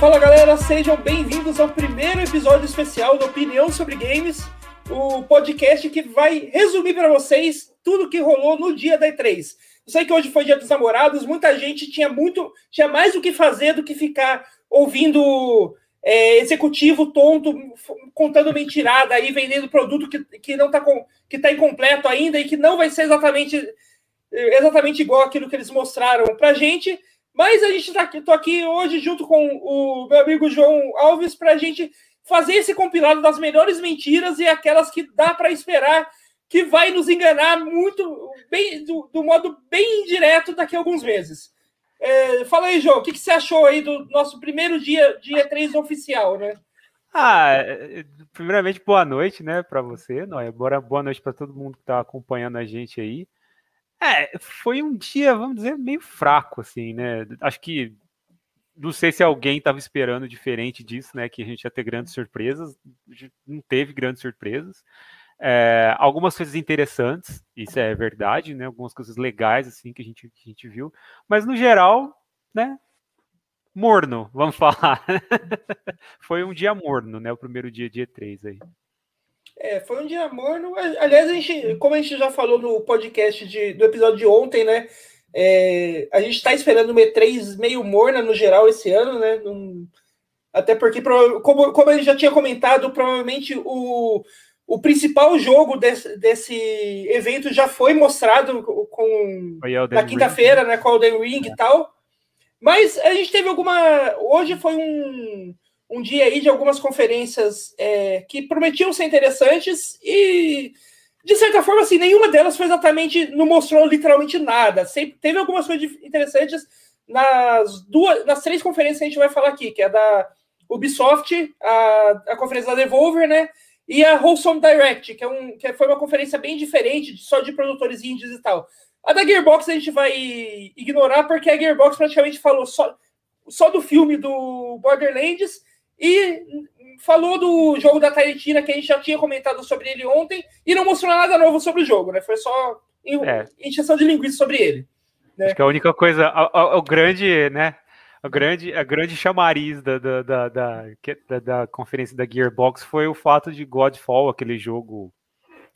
Fala galera, sejam bem-vindos ao primeiro episódio especial do Opinião sobre Games, o podcast que vai resumir para vocês tudo que rolou no dia da E3. Eu sei que hoje foi dia dos namorados, muita gente tinha muito, tinha mais o que fazer do que ficar ouvindo é, executivo tonto contando mentirada aí, vendendo produto que, que não tá com, que tá incompleto ainda e que não vai ser exatamente exatamente igual aquilo que eles mostraram pra gente. Mas a gente está aqui, tô aqui hoje junto com o meu amigo João Alves para a gente fazer esse compilado das melhores mentiras e aquelas que dá para esperar que vai nos enganar muito, bem, do, do, modo bem indireto daqui a alguns meses. É, fala aí, João, o que, que, você achou aí do nosso primeiro dia, dia 3 oficial, né? Ah, primeiramente, boa noite, né, para você, Noia. Boa noite para todo mundo que está acompanhando a gente aí. É, foi um dia, vamos dizer, meio fraco, assim, né? Acho que não sei se alguém estava esperando diferente disso, né? Que a gente ia ter grandes surpresas. Não teve grandes surpresas. É, algumas coisas interessantes, isso é verdade, né? Algumas coisas legais, assim, que a gente, que a gente viu. Mas no geral, né? Morno, vamos falar. Foi um dia morno, né? O primeiro dia, dia 3 aí. É, foi um dia morno. Aliás, a gente, como a gente já falou no podcast de, do episódio de ontem, né? É, a gente está esperando uma E3 meio morna no geral esse ano, né? Até porque, como, como a gente já tinha comentado, provavelmente o, o principal jogo desse, desse evento já foi mostrado com na quinta-feira, né? Com o Elden Ring é. e tal. Mas a gente teve alguma. Hoje foi um um dia aí de algumas conferências é, que prometiam ser interessantes e, de certa forma, assim, nenhuma delas foi exatamente, não mostrou literalmente nada. Sempre, teve algumas coisas interessantes nas duas, nas três conferências que a gente vai falar aqui, que é da Ubisoft, a, a conferência da Devolver, né? E a Wholesome Direct, que, é um, que foi uma conferência bem diferente, só de produtores indies e tal. A da Gearbox a gente vai ignorar, porque a Gearbox praticamente falou só, só do filme do Borderlands e falou do jogo da Tarentina, que a gente já tinha comentado sobre ele ontem, e não mostrou nada novo sobre o jogo, né? Foi só é. de linguiça sobre ele. Né? Acho que a única coisa, o grande, né? A grande, a grande chamariz da, da, da, da, da conferência da Gearbox foi o fato de Godfall, aquele jogo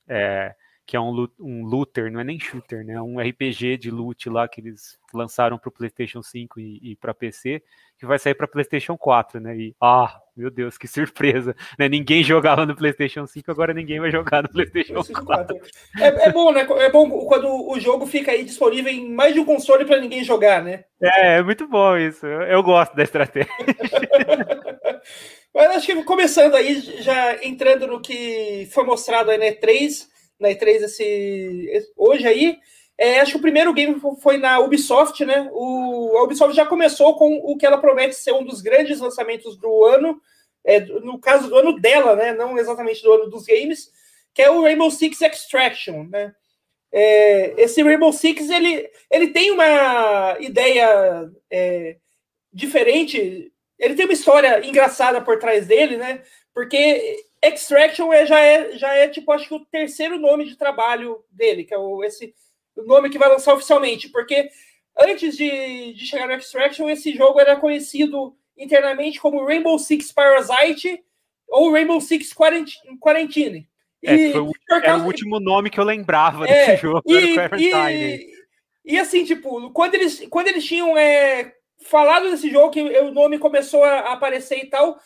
é, que é um, um looter, não é nem shooter, né? Um RPG de loot lá que eles lançaram para o PlayStation 5 e, e para PC, que vai sair para PlayStation 4, né? E ah, meu Deus, que surpresa! Né? Ninguém jogava no PlayStation 5, agora ninguém vai jogar no PlayStation 4. É, é bom, né? É bom quando o jogo fica aí disponível em mais de um console para ninguém jogar, né? É, é muito bom isso. Eu gosto da estratégia. Mas acho que começando aí, já entrando no que foi mostrado aí na E3, na E3 esse, hoje aí. É, acho que o primeiro game foi na Ubisoft, né? O, a Ubisoft já começou com o que ela promete ser um dos grandes lançamentos do ano, é, no caso do ano dela, né? Não exatamente do ano dos games, que é o Rainbow Six Extraction, né? É, esse Rainbow Six ele, ele tem uma ideia é, diferente, ele tem uma história engraçada por trás dele, né? Porque Extraction é, já, é, já é, tipo, acho que o terceiro nome de trabalho dele, que é o, esse o nome que vai lançar oficialmente, porque antes de, de chegar no Extraction, esse jogo era conhecido internamente como Rainbow Six Parasite ou Rainbow Six Quarantine. É, foi o, é o último nome que eu lembrava é, desse jogo. E, e, e, assim, tipo, quando eles, quando eles tinham é, falado desse jogo, que o nome começou a aparecer e tal,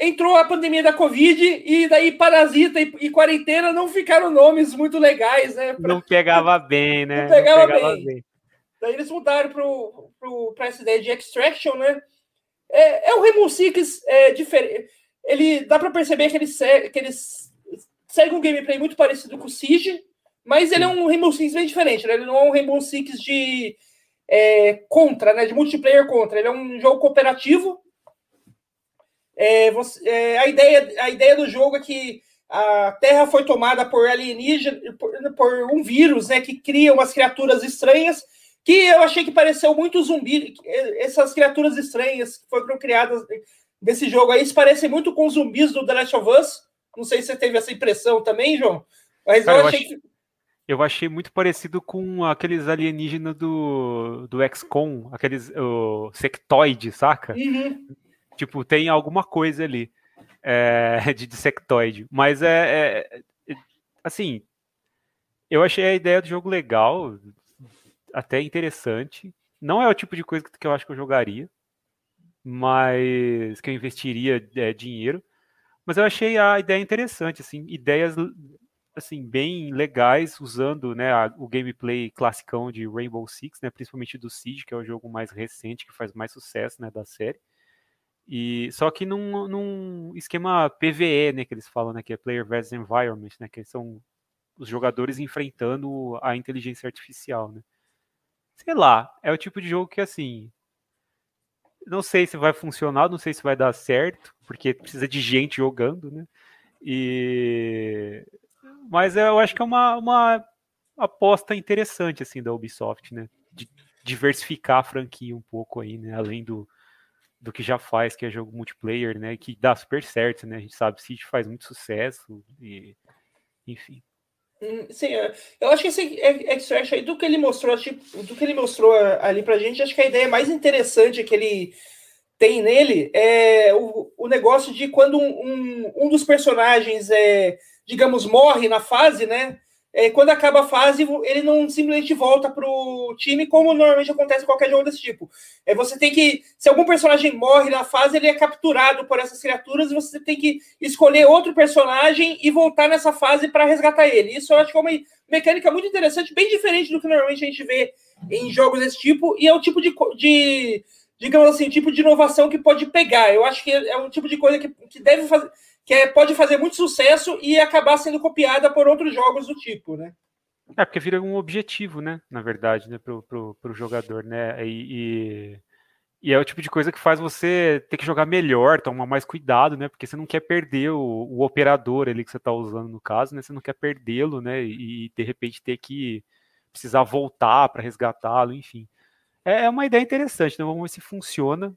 entrou a pandemia da Covid e daí Parasita e, e Quarentena não ficaram nomes muito legais, né? Pra... Não pegava bem, né? Não pegava, não pegava bem. bem. Daí eles mudaram para essa ideia de Extraction, né? É, é um Rainbow Six é, diferente. Ele dá para perceber que ele, segue, que ele segue um gameplay muito parecido com o Siege, mas ele é um Rainbow Six bem diferente. Né? Ele não é um Rainbow Six de é, contra, né? De multiplayer contra. Ele é um jogo cooperativo é, você, é, a, ideia, a ideia do jogo é que a Terra foi tomada por alienígenas, por, por, um vírus, né, que cria umas criaturas estranhas, que eu achei que pareceu muito zumbi. Essas criaturas estranhas que foram criadas desse jogo aí, se parecem muito com os zumbis do The Last of Us. Não sei se você teve essa impressão também, João, mas Cara, eu, achei que... Eu achei muito parecido com aqueles alienígenas do, do XCOM, aqueles o sectoide, saca? Uhum. Tipo, tem alguma coisa ali é, de dissectoide. Mas é, é, é, Assim, eu achei a ideia do jogo legal, até interessante. Não é o tipo de coisa que eu acho que eu jogaria, mas que eu investiria é, dinheiro. Mas eu achei a ideia interessante, assim, ideias assim bem legais usando né, a, o gameplay classicão de Rainbow Six, né, principalmente do Siege, que é o jogo mais recente que faz mais sucesso né, da série. E só que num, num esquema PVE, né, que eles falam, né, que é Player versus Environment, né, que são os jogadores enfrentando a inteligência artificial, né? Sei lá, é o tipo de jogo que assim, não sei se vai funcionar, não sei se vai dar certo, porque precisa de gente jogando, né? E mas eu acho que é uma, uma aposta interessante assim da Ubisoft, né? De diversificar a franquia um pouco aí, né? Além do, do que já faz, que é jogo multiplayer, né? Que dá super certo, né? A gente sabe, City faz muito sucesso e enfim. Hum, sim, é, eu acho que esse extract aí do que ele mostrou, do que ele mostrou ali pra gente, acho que a ideia mais interessante que ele tem nele é o, o negócio de quando um, um, um dos personagens é, digamos, morre na fase, né? É, quando acaba a fase, ele não simplesmente volta para o time, como normalmente acontece em qualquer jogo desse tipo. É, você tem que. Se algum personagem morre na fase, ele é capturado por essas criaturas, e você tem que escolher outro personagem e voltar nessa fase para resgatar ele. Isso eu acho que é uma mecânica muito interessante, bem diferente do que normalmente a gente vê em jogos desse tipo, e é o tipo de. de digamos assim, tipo de inovação que pode pegar. Eu acho que é um tipo de coisa que, que deve fazer que é, pode fazer muito sucesso e acabar sendo copiada por outros jogos do tipo, né? É, porque vira um objetivo, né? Na verdade, né? Pro, pro, pro jogador, né? E, e, e, é o tipo de coisa que faz você ter que jogar melhor, tomar mais cuidado, né? Porque você não quer perder o, o operador ali que você está usando no caso, né? Você não quer perdê-lo, né? E, e de repente ter que precisar voltar para resgatá-lo, enfim. É, é uma ideia interessante, né? Vamos ver se funciona,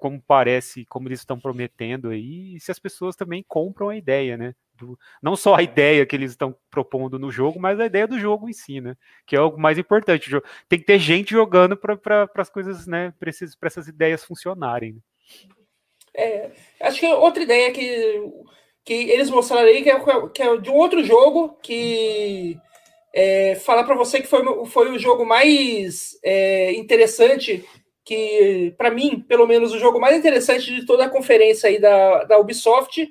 como parece, como eles estão prometendo aí, e se as pessoas também compram a ideia, né? Do, não só a ideia que eles estão propondo no jogo, mas a ideia do jogo em si, né? Que é o mais importante. Tem que ter gente jogando para as coisas, né? Para essas ideias funcionarem. Né? É, acho que outra ideia que, que eles mostraram aí, que é, que é de um outro jogo que é, falar para você que foi, foi o jogo mais é, interessante, que para mim, pelo menos, o jogo mais interessante de toda a conferência aí da, da Ubisoft,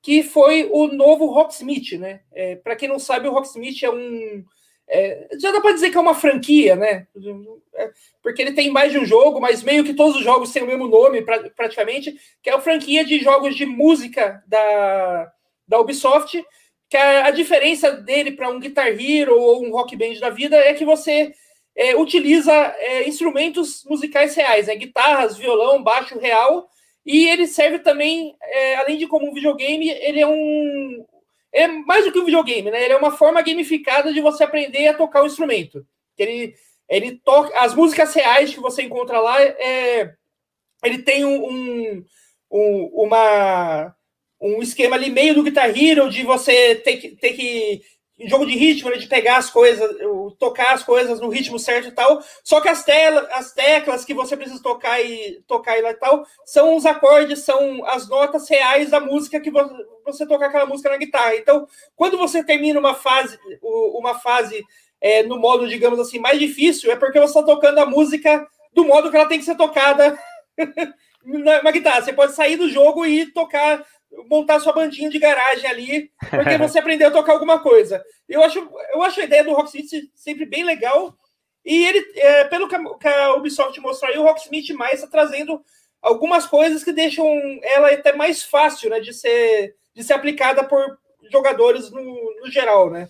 que foi o novo Rocksmith, né? É, para quem não sabe, o Rocksmith é um é, já dá para dizer que é uma franquia, né? É, porque ele tem mais de um jogo, mas meio que todos os jogos têm o mesmo nome, pra, praticamente, que é a franquia de jogos de música da, da Ubisoft que a, a diferença dele para um Guitar Hero ou um Rock Band da vida é que você é, utiliza é, instrumentos musicais reais, né? guitarras, violão, baixo real, e ele serve também, é, além de como um videogame, ele é um é mais do que um videogame, né? Ele é uma forma gamificada de você aprender a tocar o instrumento. Ele, ele toca as músicas reais que você encontra lá, é, ele tem um, um, uma um esquema ali meio do Guitar Hero de você ter que, ter que jogo de ritmo, né, de pegar as coisas, tocar as coisas no ritmo certo e tal. Só que as, tela, as teclas que você precisa tocar e tocar e tal são os acordes, são as notas reais da música que você, você tocar aquela música na guitarra. Então, quando você termina uma fase, uma fase é, no modo, digamos assim, mais difícil, é porque você está tocando a música do modo que ela tem que ser tocada na, guitarra. Você pode sair do jogo e tocar montar sua bandinha de garagem ali, porque você aprendeu a tocar alguma coisa. Eu acho, eu acho a ideia do Rocksmith sempre bem legal. E ele, é, pelo que a Ubisoft mostrou aí, o Rocksmith mais está trazendo algumas coisas que deixam ela até mais fácil né, de, ser, de ser aplicada por jogadores no, no geral, né?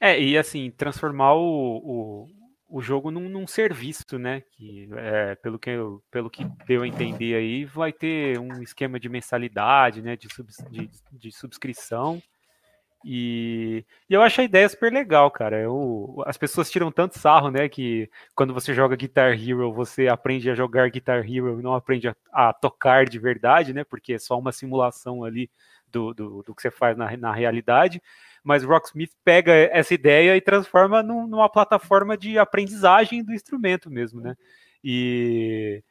É, e assim, transformar o, o, o jogo num, num, serviço, né? Que é, pelo que eu, pelo que deu a entender aí, vai ter um esquema de mensalidade, né? De, de, de subscrição. E, e, eu acho a ideia super legal, cara. Eu, as pessoas tiram tanto sarro, né? Que quando você joga Guitar Hero, você aprende a jogar Guitar Hero e não aprende a, a tocar de verdade, né? Porque é só uma simulação ali do, do, do que você faz na, na realidade mas o Rocksmith pega essa ideia e transforma num, numa plataforma de aprendizagem do instrumento mesmo, né? E,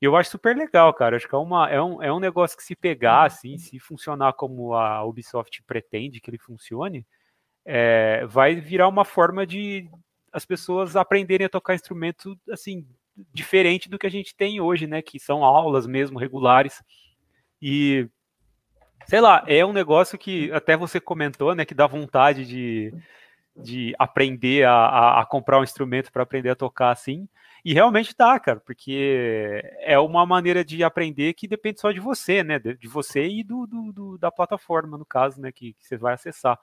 eu acho super legal, cara. Acho que é, uma, é, um, é um negócio que se pegar, assim, se funcionar como a Ubisoft pretende que ele funcione, é, vai virar uma forma de as pessoas aprenderem a tocar instrumento, assim, diferente do que a gente tem hoje, né? Que são aulas mesmo, regulares. E, sei lá, é um negócio que até você comentou, né? Que dá vontade de, de aprender a, a, a comprar um instrumento para aprender a tocar assim. E realmente dá, cara, porque é uma maneira de aprender que depende só de você, né? De você e do, do, do da plataforma, no caso, né? Que, que, você vai acessar.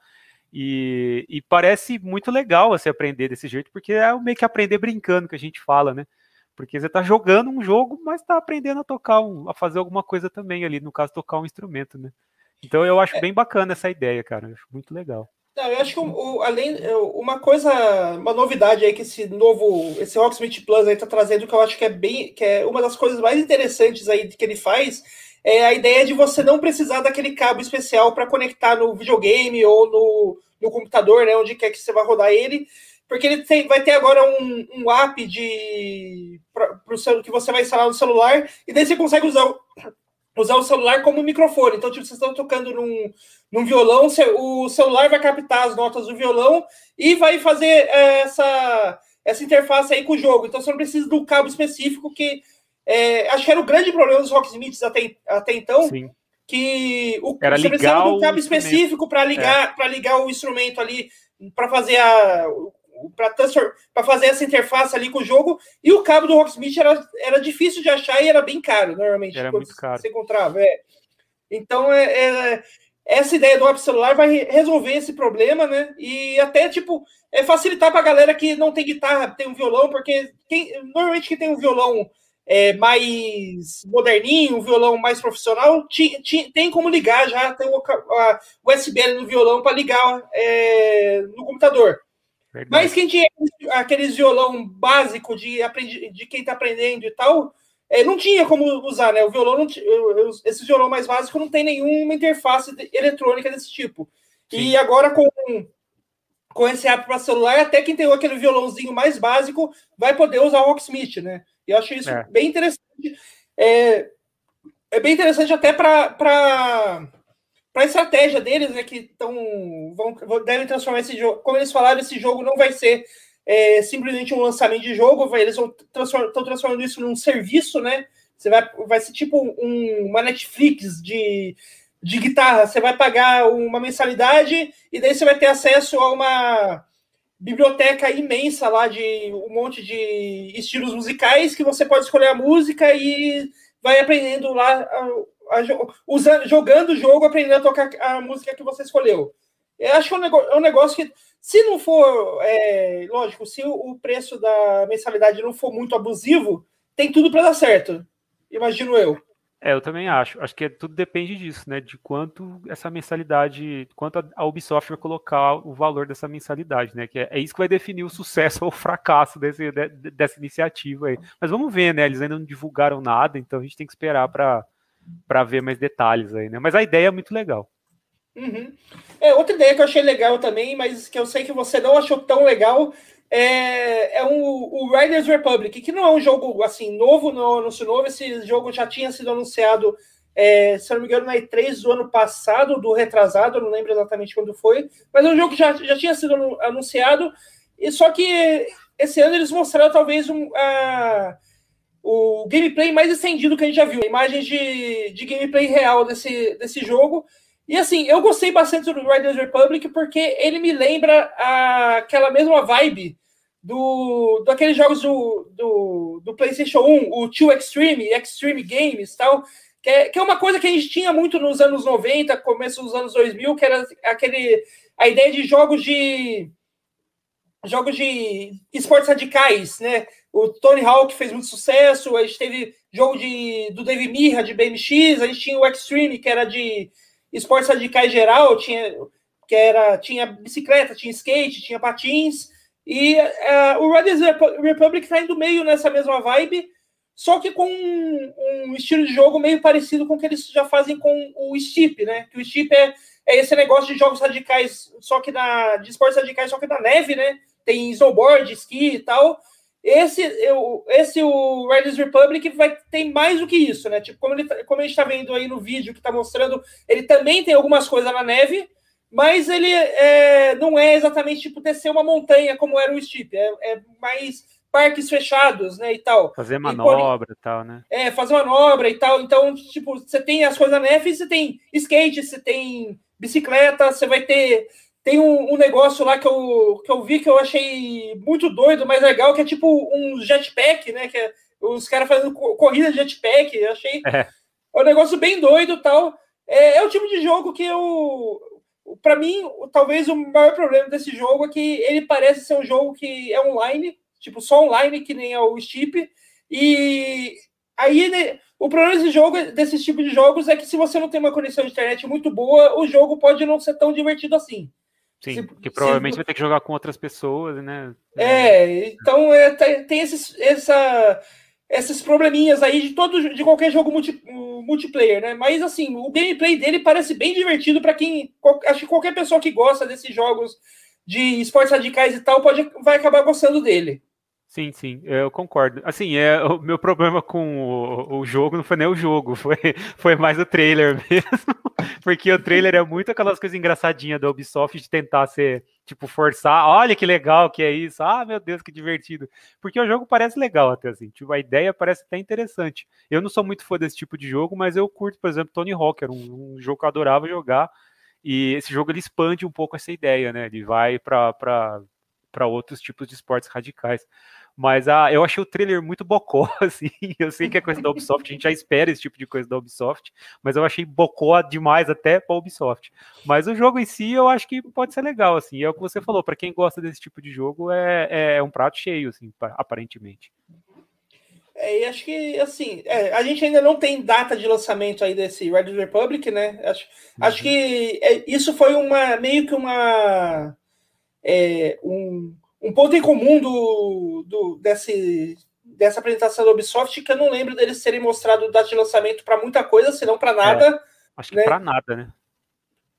E, e parece muito legal você aprender desse jeito, porque é meio que aprender brincando que a gente fala, né? Porque você está jogando um jogo, mas está aprendendo a tocar, um, a fazer alguma coisa também ali, no caso, tocar um instrumento, né? Então eu acho é. bem bacana essa ideia, cara. Eu acho muito legal. Não, eu acho que o, além uma coisa, uma novidade aí que esse novo, esse Rocksmith Plus aí tá trazendo que eu acho que é bem, que é uma das coisas mais interessantes aí que ele faz é a ideia de você não precisar daquele cabo especial para conectar no videogame ou no, no computador, né, onde quer que você vá rodar ele, porque ele tem, vai ter agora um, um app de pra, pro, que você vai instalar no celular e daí você consegue usar usar o celular como microfone. Então, tipo, vocês estão tocando num, num violão, o celular vai captar as notas do violão e vai fazer é, essa, essa interface aí com o jogo. Então, você não precisa do cabo específico que é, acho que era o grande problema dos Rocksmiths até, até então. Sim. Que o, era você precisava do cabo específico para ligar, é. para ligar o instrumento ali, para fazer a, para fazer essa interface ali com o jogo. E o cabo do Rocksmith era, era difícil de achar e era bem caro, normalmente. Era muito caro. Você encontrava. É. Então, é, é, essa ideia do app celular vai resolver esse problema, né? E até, tipo, é facilitar para a galera que não tem guitarra, tem um violão, porque quem, normalmente quem tem um violão é, mais moderninho, um violão mais profissional, ti, ti, tem como ligar já, tem o a USB no violão para ligar é, no computador. Verdade. Mas quem tinha aqueles violão básico de, aprendi, de quem está aprendendo e tal, é, não tinha como usar, né? O violão, não, esse violão mais básico não tem nenhuma interface eletrônica desse tipo. Sim. E agora com, com esse app para celular, até quem tem aquele violãozinho mais básico vai poder usar o Rocksmith, né? E eu acho isso é. bem interessante. É, é bem interessante até para para a estratégia deles, né, que tão, vão, devem transformar esse jogo. Como eles falaram, esse jogo não vai ser é, simplesmente um lançamento de jogo, vai, eles estão transform, transformando isso num serviço, né? Você vai, vai ser tipo um, uma Netflix de, de guitarra. Você vai pagar uma mensalidade e daí você vai ter acesso a uma biblioteca imensa lá de um monte de estilos musicais que você pode escolher a música e vai aprendendo lá usando, jogando o jogo, aprendendo a tocar a música que você escolheu. Eu acho é um negócio, é um negócio que, se não for, é, lógico, se o preço da mensalidade não for muito abusivo, tem tudo para dar certo. Imagino eu. É, eu também acho. Acho que tudo depende disso, né? De quanto essa mensalidade, quanto a Ubisoft vai colocar o valor dessa mensalidade, né? Que é, é isso que vai definir o sucesso ou o fracasso desse, de, dessa iniciativa aí. Mas vamos ver, né? Eles ainda não divulgaram nada, então a gente tem que esperar para para ver mais detalhes aí, né? Mas a ideia é muito legal. Uhum. É, outra ideia que eu achei legal também, mas que eu sei que você não achou tão legal, é, é um, o Riders Republic, que não é um jogo assim novo, não anúncio novo. Esse jogo já tinha sido anunciado, é, se não me engano, na E3 do ano passado, do retrasado, não lembro exatamente quando foi, mas é um jogo que já, já tinha sido anunciado, e só que esse ano eles mostraram talvez um. Uh, o gameplay mais estendido que a gente já viu, imagens de, de gameplay real desse, desse jogo. E assim, eu gostei bastante do Riders Republic porque ele me lembra a, aquela mesma vibe do daqueles jogos do, do, do PlayStation 1, o 2 Extreme, Extreme Games tal, que é, que é uma coisa que a gente tinha muito nos anos 90, começo dos anos 2000, que era aquele a ideia de jogos de jogos de esportes radicais, né? O Tony Hawk fez muito sucesso, a gente teve jogo de, do Dave Mirra, de BMX, a gente tinha o Extreme, que era de esportes radicais geral, tinha, que era, tinha bicicleta, tinha skate, tinha patins, e uh, o Riders Republic está indo meio nessa mesma vibe, só que com um, um, estilo de jogo meio parecido com o que eles já fazem com o Steep, né? Que o Steep é, é esse negócio de jogos radicais, só que na, de esportes radicais, só que na neve, né? Tem snowboard, esqui e tal, Esse, eu, esse o Riders Republic vai tem mais do que isso, né? Tipo, como, ele, tá, como a gente está vendo aí no vídeo que está mostrando, ele também tem algumas coisas na neve, mas ele é, não é exatamente tipo descer uma montanha como era o Steep, é, é mais parques fechados, né, e tal. Fazer manobra e, e tal, né? É, fazer manobra e tal. Então, tipo, você tem as coisas na neve, você tem skate, você tem bicicleta, você vai ter tem um, um, negócio lá que eu, que eu vi que eu achei muito doido, mas legal, que é tipo um jetpack, né? Que é os caras fazendo corrida de jetpack. Eu achei é. é. um negócio bem doido tal. É, é o tipo de jogo que eu. Para mim, talvez o maior problema desse jogo é que ele parece ser um jogo que é online, tipo, só online, que nem é o Steep. E aí, né, o problema desse jogo, desse tipo de jogos, é que se você não tem uma conexão de internet muito boa, o jogo pode não ser tão divertido assim. Sim, se, que provavelmente se... vai ter que jogar com outras pessoas, né? É, então é, tem esses, essa, esses probleminhas aí de todo de qualquer jogo multi, multiplayer, né? Mas assim, o gameplay dele parece bem divertido para quem. Acho que qualquer pessoa que gosta desses jogos de esportes radicais e tal pode, vai acabar gostando dele. Sim, sim, eu concordo. Assim, é, o meu problema com o, o, jogo não foi nem o jogo, foi, foi mais o trailer mesmo. Porque o trailer é muito aquelas coisas engraçadinhas da Ubisoft de tentar ser, tipo, forçar. Olha que legal que é isso. Ah, meu Deus, que divertido. Porque o jogo parece legal até assim. Tipo, a ideia parece até interessante. Eu não sou muito fã desse tipo de jogo, mas eu curto, por exemplo, Tony Hawk, era um, um jogo que eu adorava jogar. E esse jogo ele expande um pouco essa ideia, né? Ele vai para outros tipos de esportes radicais. Mas ah, eu achei o trailer muito bocó, assim. Eu sei que é coisa da Ubisoft, a gente já espera esse tipo de coisa da Ubisoft, mas eu achei bocó demais até para Ubisoft. Mas o jogo em si eu acho que pode ser legal, assim. É o que você falou, para quem gosta desse tipo de jogo, é, é um prato cheio, assim, aparentemente. É, e acho que, assim, é, a gente ainda não tem data de lançamento aí desse Red Republic, né? Acho, uhum. acho que é, isso foi uma meio que uma. É, um, um ponto em comum do, do, desse, dessa apresentação da Ubisoft que eu não lembro deles terem mostrado data de lançamento para muita coisa, senão para nada. É, acho que né? para nada, né?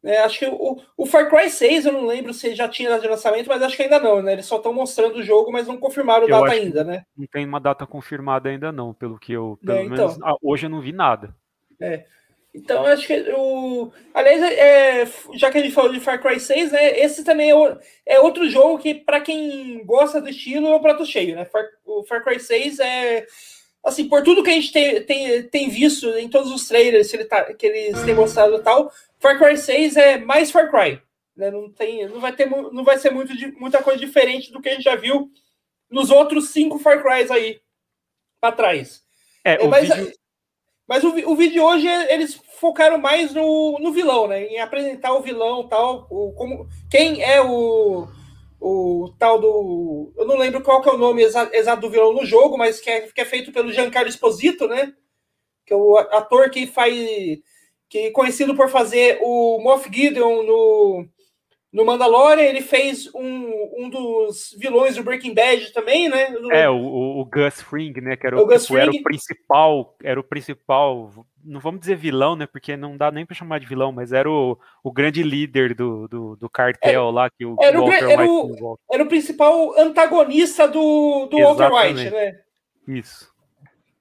É, acho que o, o Far Cry 6, eu não lembro se já tinha data de lançamento, mas acho que ainda não, né? Eles só estão mostrando o jogo, mas não confirmaram data ainda, né? Não tem uma data confirmada ainda, não, pelo que eu. Pelo é, então. menos ah, hoje eu não vi nada. É. Então, acho que o. Aliás, é, já que a gente falou de Far Cry 6, né? Esse também é, é outro jogo que, para quem gosta do estilo, é um prato cheio, né? Far, o Far Cry 6 é. Assim, por tudo que a gente tem, tem, tem visto em todos os trailers que, ele tá, que eles têm mostrado e tal, Far Cry 6 é mais Far Cry. Né? Não, tem, não, vai ter, não vai ser muito, muita coisa diferente do que a gente já viu nos outros cinco Far Crys aí para trás. É, é mas, vídeo... Mas o, o vídeo de hoje eles focaram mais no, no vilão, né? Em apresentar o vilão tal, o, como, quem é o, o tal do. Eu não lembro qual que é o nome exato, exato do vilão no jogo, mas que é, que é feito pelo Giancarlo Esposito, né? Que é o ator que faz. que é conhecido por fazer o Moff Gideon no no Mandalorian, ele fez um, um dos vilões do Breaking Bad também, né? É, o, o Gus Fring, né? Que era o, o tipo, era o principal, era o principal, não vamos dizer vilão, né? Porque não dá nem para chamar de vilão, mas era o, o grande líder do, do, do cartel é, lá que o era Walter o, era White o, era o principal antagonista do, do Walter White, né? Isso.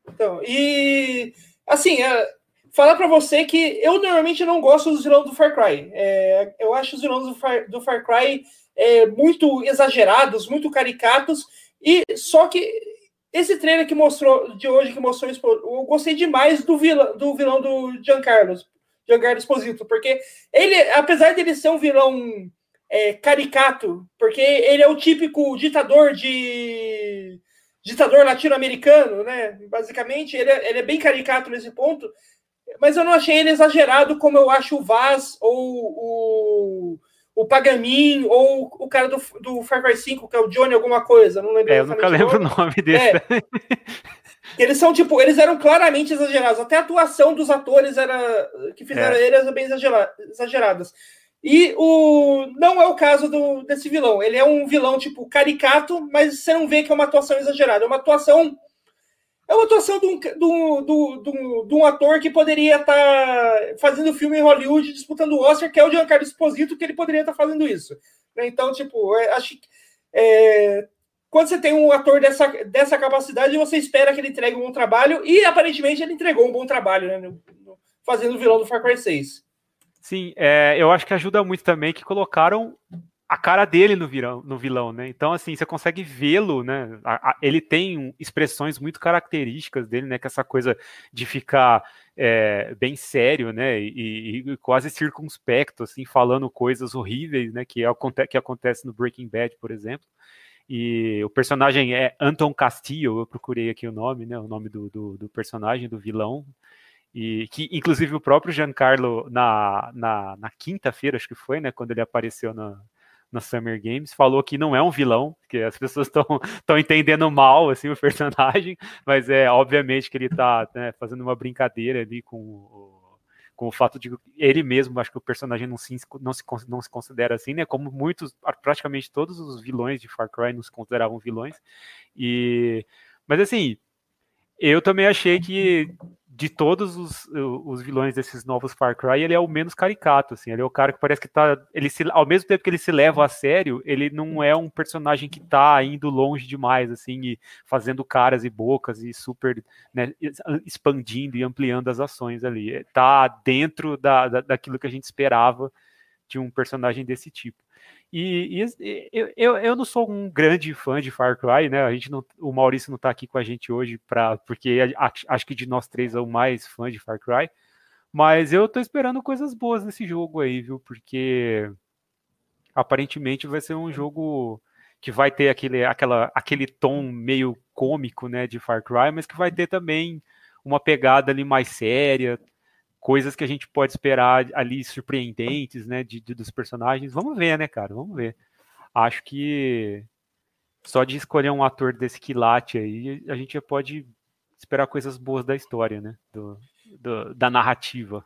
Então, e assim, é, falar para você que eu normalmente não gosto dos vilões do Far Cry. É, eu acho os vilões do Far, do Far Cry é, muito exagerados, muito caricatos, e só que esse trailer que mostrou de hoje, que mostrou eu gostei demais do vilão do, vilão do Giancarlo, Giancarlo Esposito, porque ele, apesar de ele ser um vilão é, caricato, porque ele é o típico ditador de ditador latino-americano, né? Basicamente, ele é, ele é bem caricato nesse ponto mas eu não achei ele exagerado como eu acho o Vaz ou o, o Pagamin ou o cara do, do Far Cry 5, que é o Johnny alguma coisa, não lembro. É, eu nunca lembro o nome desse. É. Eles são tipo, eles eram claramente exagerados. Até a atuação dos atores era que fizeram é. eles bem exageradas. E o não é o caso do, desse vilão. Ele é um vilão tipo caricato, mas você não vê que é uma atuação exagerada. É uma atuação é uma atuação de um, de um, de um, de um ator que poderia estar tá fazendo filme em Hollywood disputando o Oscar, que é o Giancarlo Esposito, que ele poderia estar tá fazendo isso. Né? Então, tipo, é, acho que. É, quando você tem um ator dessa, dessa capacidade, você espera que ele entregue um bom trabalho, e aparentemente ele entregou um bom trabalho, né? Fazendo o vilão do Far Cry 6. Sim, é, eu acho que ajuda muito também que colocaram a cara dele no, virão, no vilão, né? Então, assim, você consegue vê-lo, né? A, a, ele tem expressões muito características dele, né? Que é essa coisa de ficar é, bem sério, né? E, e, quase circunspecto, assim, falando coisas horríveis, né? Que, é, que acontece no Breaking Bad, por exemplo. E o personagem é Anton Castillo, eu procurei aqui o nome, né? O nome do, do, do personagem, do vilão. E que, inclusive, o próprio Giancarlo, na, na, na quinta-feira, acho que foi, né? Quando ele apareceu na, na Summer Games, falou que não é um vilão, que as pessoas estão entendendo mal assim o personagem, mas é obviamente que ele está né, fazendo uma brincadeira ali com o, com o fato de ele mesmo, acho que o personagem não se, não se, não se considera assim, né? Como muitos, praticamente todos os vilões de Far Cry não se consideravam vilões. E mas assim, eu também achei que de todos os, os vilões desses novos Far Cry, ele é o menos caricato, assim, ele é o cara que parece que tá, ele se, ao mesmo tempo que ele se leva a sério, ele não é um personagem que tá indo longe demais, assim, e fazendo caras e bocas e super, né, expandindo e ampliando as ações ali, é, tá dentro da, da, daquilo que a gente esperava de um personagem desse tipo. E, e eu, eu, não sou um grande fã de Far Cry, né? A gente não, o Maurício não está aqui com a gente hoje para porque acho que de nós três é o mais fã de Far Cry. Mas eu tô esperando coisas boas nesse jogo aí, viu? Porque aparentemente vai ser um jogo que vai ter aquele, aquela, aquele tom meio cômico, né, de Far Cry, mas que vai ter também uma pegada ali mais séria, coisas que a gente pode esperar ali surpreendentes, né, de, de, dos personagens. Vamos ver, né, cara? Vamos ver. Acho que só de escolher um ator desse quilate aí, a gente já pode esperar coisas boas da história, né? Do, do, da narrativa.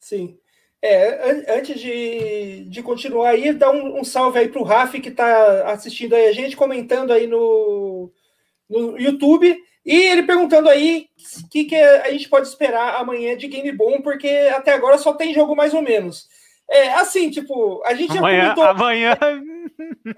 Sim. É, an antes de, de continuar aí, dá um, um salve aí pro Raf que está assistindo aí a gente, comentando aí no, no YouTube. E ele perguntando aí o que, que a gente pode esperar amanhã de game bom, porque até agora só tem jogo mais ou menos. É, assim, tipo, a gente amanhã, já comentou. Amanhã.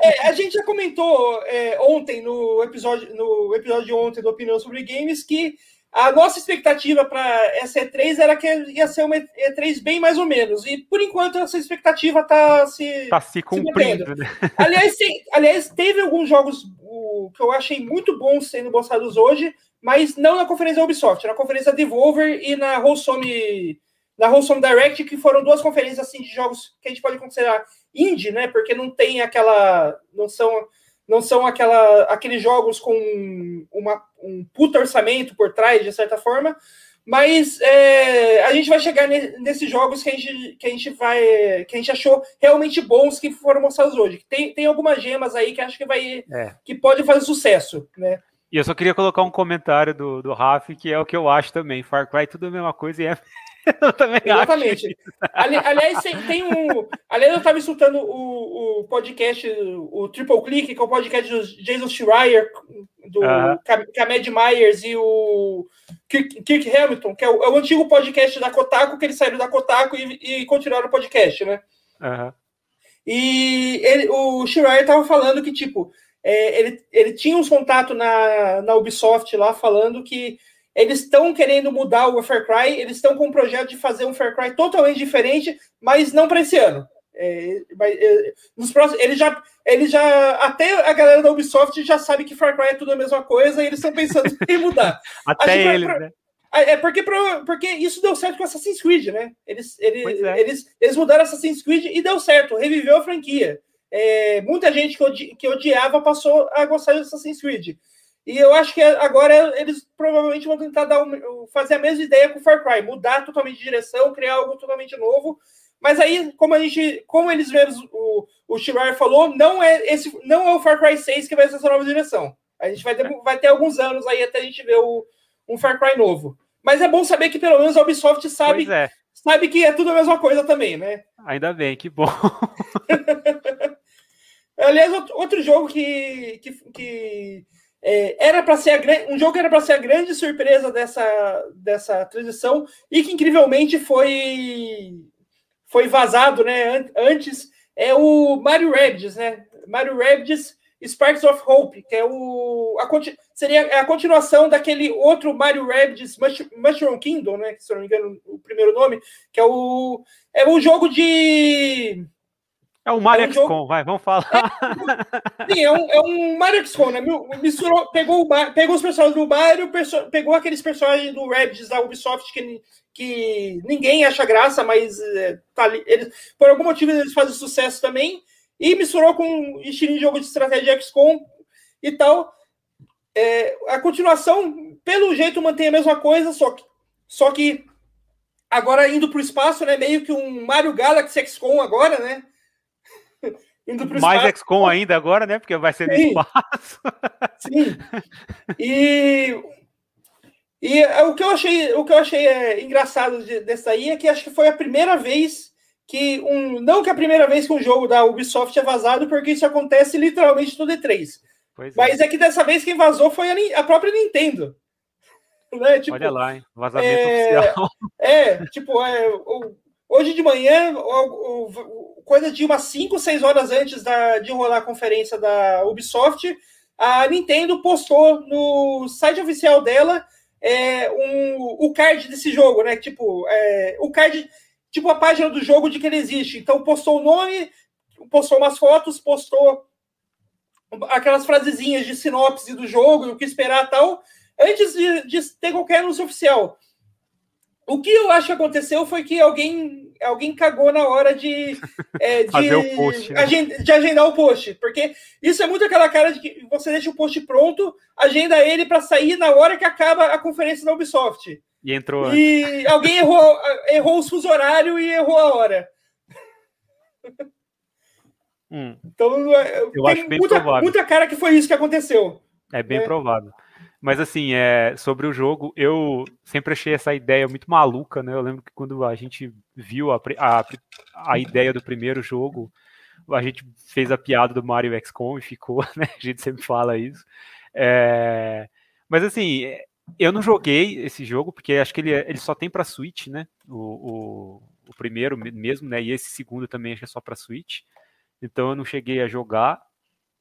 É, a gente já comentou é, ontem, no episódio, no episódio de ontem do Opinião sobre Games, que a nossa expectativa para essa E3 era que ia ser uma E3 bem mais ou menos. E por enquanto essa expectativa está se. Tá se cumprindo. Se né? aliás, aliás, teve alguns jogos o, que eu achei muito bons sendo mostrados hoje, mas não na conferência da Ubisoft, na conferência Devolver e na Wholesome, na Wholesome Direct, que foram duas conferências assim, de jogos que a gente pode considerar indie, né? Porque não tem aquela. Não são não são aquela, aqueles jogos com uma, um puto orçamento por trás, de certa forma, mas é, a gente vai chegar nesses jogos que a gente, que a gente vai que a gente achou realmente bons que foram mostrados hoje. Tem, tem algumas gemas aí que acho que vai é. que pode fazer sucesso, né? E eu só queria colocar um comentário do, do Raf, que é o que eu acho também. Far Cry tudo a mesma coisa e é eu também Exatamente. Acho. Ali, aliás, tem, um. Aliás, eu estava escutando o, o podcast, o Triple Click, que é o podcast do Jason Schreier, do uh -huh. Myers e o Kirk, Kirk Hamilton, que é o, é o, antigo podcast da Kotaku, que eles saíram da Kotaku e, e continuaram o podcast, né? Uh -huh. E ele, o Schreier estava falando que, tipo, é, ele, ele tinha uns contatos na, na Ubisoft lá falando que eles estão querendo mudar o Far Cry, eles estão com um projeto de fazer um Far Cry totalmente diferente, mas não para esse ano. É, mas, é, nos próximos, ele já, ele já, até a galera da Ubisoft já sabe que Far Cry é tudo a mesma coisa e eles estão pensando em mudar. até eles, né? É porque, porque isso deu certo com Assassin's Creed, né? Eles, eles, é. eles, eles mudaram Assassin's Creed e deu certo, reviveu a franquia. É, muita gente que, odi, que odiava passou a gostar de Assassin's Creed. E eu acho que agora eles provavelmente vão tentar dar um, fazer a mesma ideia com o Far Cry, mudar totalmente de direção, criar algo totalmente novo. Mas aí, como a gente, como eles mesmos, o, o Shirar falou, não é esse, não é o Far Cry 6 que vai ser essa nova direção. A gente vai ter, vai ter alguns anos aí até a gente ver o, um Far Cry novo. Mas é bom saber que pelo menos a Ubisoft sabe, é. sabe que é tudo a mesma coisa também, né? Ainda bem, que bom. Aliás, outro jogo que, que, que é, era para ser a, um jogo que era para ser a grande surpresa dessa, dessa transição e que incrivelmente foi foi vazado, né? Antes é o Mario Rabbids, né? Mario Rabbids Sparks of Hope, que é o a, seria a continuação daquele outro Mario Rabbids Mushroom Kingdom, né? Se não me engano, o primeiro nome, que é o é um jogo de é o Mario é um XCOM, jogo... vai, vamos falar. É, sim, é um, é um Mario XCOM, né? Misturou, pegou, pegou os personagens do Mario, pegou aqueles personagens do Rabbids da Ubisoft que, que ninguém acha graça, mas é, tá, eles, por algum motivo eles fazem sucesso também, e misturou com estilo de jogo de estratégia XCOM e tal. É, a continuação, pelo jeito, mantém a mesma coisa, só que, só que agora indo para o espaço, né? Meio que um Mario Galaxy XCOM agora, né? Indo pro Mais espaço. XCOM ainda agora, né? Porque vai ser no espaço. Sim. E, e o que eu achei, o que eu achei é, engraçado de, dessa aí é que acho que foi a primeira vez que um. Não que a primeira vez que um jogo da Ubisoft é vazado, porque isso acontece literalmente no D3. Pois Mas é. é que dessa vez quem vazou foi a, a própria Nintendo. Né? Tipo, Olha lá, hein? Vazamento é, oficial. É, tipo, é, hoje de manhã, o, o, coisa de umas 5, 6 horas antes da, de rolar a conferência da Ubisoft, a Nintendo postou no site oficial dela é, um, o card desse jogo, né? Tipo, é, o card, tipo a página do jogo de que ele existe. Então, postou o nome, postou umas fotos, postou aquelas frasezinhas de sinopse do jogo, o que esperar tal, antes de, de ter qualquer anúncio oficial. O que eu acho que aconteceu foi que alguém, alguém cagou na hora de, é, de, post, né? de, agendar o post, porque isso é muito aquela cara de que você deixa o post pronto, agenda ele para sair na hora que acaba a conferência da Ubisoft. E entrou. E alguém errou, errou o fuso horário e errou a hora. Hum. Então, é, eu tem muita, muita cara que foi isso que aconteceu. É bem é. provável. Mas assim, é, sobre o jogo, eu sempre achei essa ideia muito maluca, né? Eu lembro que quando a gente viu a, a, a ideia do primeiro jogo, a gente fez a piada do Mario XCOM e ficou, né? A gente sempre fala isso. É, mas assim, eu não joguei esse jogo, porque acho que ele, ele só tem para Switch, né? O, o, o, primeiro mesmo, né? E esse segundo também acho que é só para Switch. Então eu não cheguei a jogar.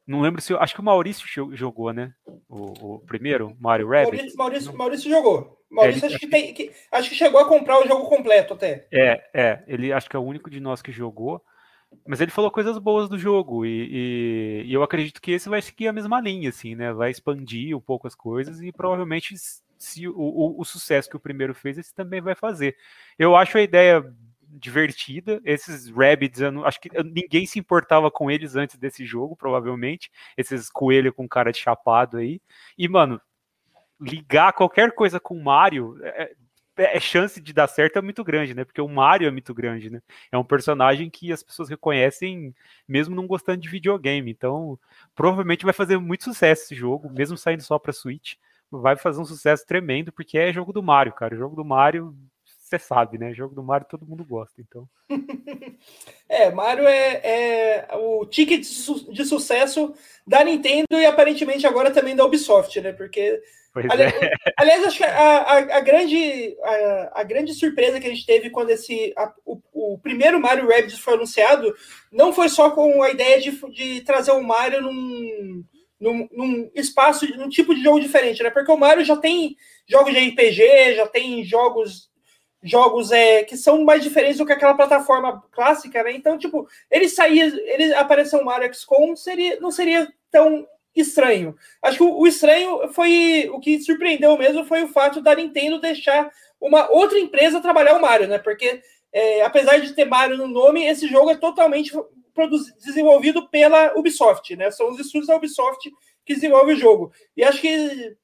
Não lembro se. Acho que o Maurício jogou, né? O, o primeiro, Mario Rabbit. Maurício, Maurício, Maurício jogou. Maurício é, acho, que tem, que, acho que chegou a comprar o jogo completo até. É, é. Ele acho que é o único de nós que jogou. Mas ele falou coisas boas do jogo. E, e, e eu acredito que esse vai seguir a mesma linha, assim, né? Vai expandir um pouco as coisas e provavelmente se o, o, o sucesso que o primeiro fez, esse também vai fazer. Eu acho a ideia divertida. Esses Rabbids, eu não, acho que ninguém se importava com eles antes desse jogo, provavelmente. Esses coelhos com cara de chapado aí. E, mano, ligar qualquer coisa com Mario. É, é, é, chance de dar certo é muito grande, né? Porque o Mario é muito grande, né? É um personagem que as pessoas reconhecem mesmo não gostando de videogame. Então, provavelmente vai fazer muito sucesso esse jogo, mesmo saindo só para Switch. Vai fazer um sucesso tremendo, porque é jogo do Mario, cara. O jogo do Mario você sabe, né? Jogo do Mario todo mundo gosta, então. é, Mario é, é o ticket de, su de, sucesso da Nintendo e aparentemente agora também da Ubisoft, né? Porque. Ali, é. Aliás, acho que a, a, a grande, a, a, grande surpresa que a gente teve quando esse, o, o, primeiro Mario Rabbids foi anunciado não foi só com a ideia de, de trazer o Mario num, num, num espaço, num tipo de jogo diferente, né? Porque o Mario já tem jogos de RPG, já tem jogos jogos é, que são mais diferentes do que aquela plataforma clássica, né? Então, tipo, ele sair, ele aparecer um Mario XCOM seria, não seria tão estranho. Acho que o, o, estranho foi o que surpreendeu mesmo foi o fato da Nintendo deixar uma outra empresa trabalhar o Mario, né? Porque é, apesar de ter Mario no nome, esse jogo é totalmente desenvolvido pela Ubisoft, né? São os estúdios da Ubisoft que desenvolvem o jogo. E acho que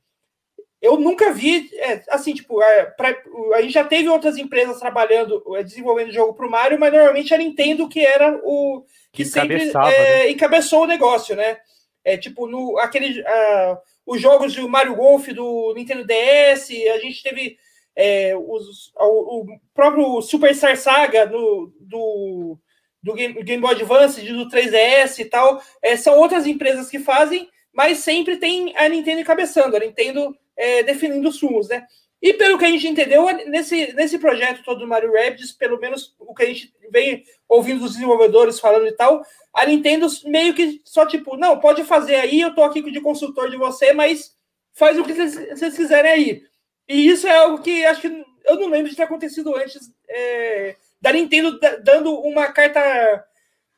eu nunca vi, é, assim, tipo, é, pra, a gente já teve outras empresas trabalhando, é, desenvolvendo jogo para o Mario, mas normalmente a Nintendo que era o que, que sempre é, né? encabeçou o negócio, né? É tipo no aquele uh, os jogos do Mario Golf do Nintendo DS, a gente teve é, os, o, o, próprio Super Star Saga do, do, do Game, Game Boy Advance, do 3DS e tal. É, são outras empresas que fazem, mas sempre tem a Nintendo encabeçando. A Nintendo é, definindo os sumos, né? E pelo que a gente entendeu, nesse, nesse projeto todo do Mario Rabbids, pelo menos o que a gente vem ouvindo dos desenvolvedores falando e tal, a Nintendo meio que só tipo, não, pode fazer aí, eu tô aqui de consultor de você, mas faz o que vocês quiserem aí. E isso é algo que acho que eu não lembro de ter acontecido antes é, da Nintendo dando uma carta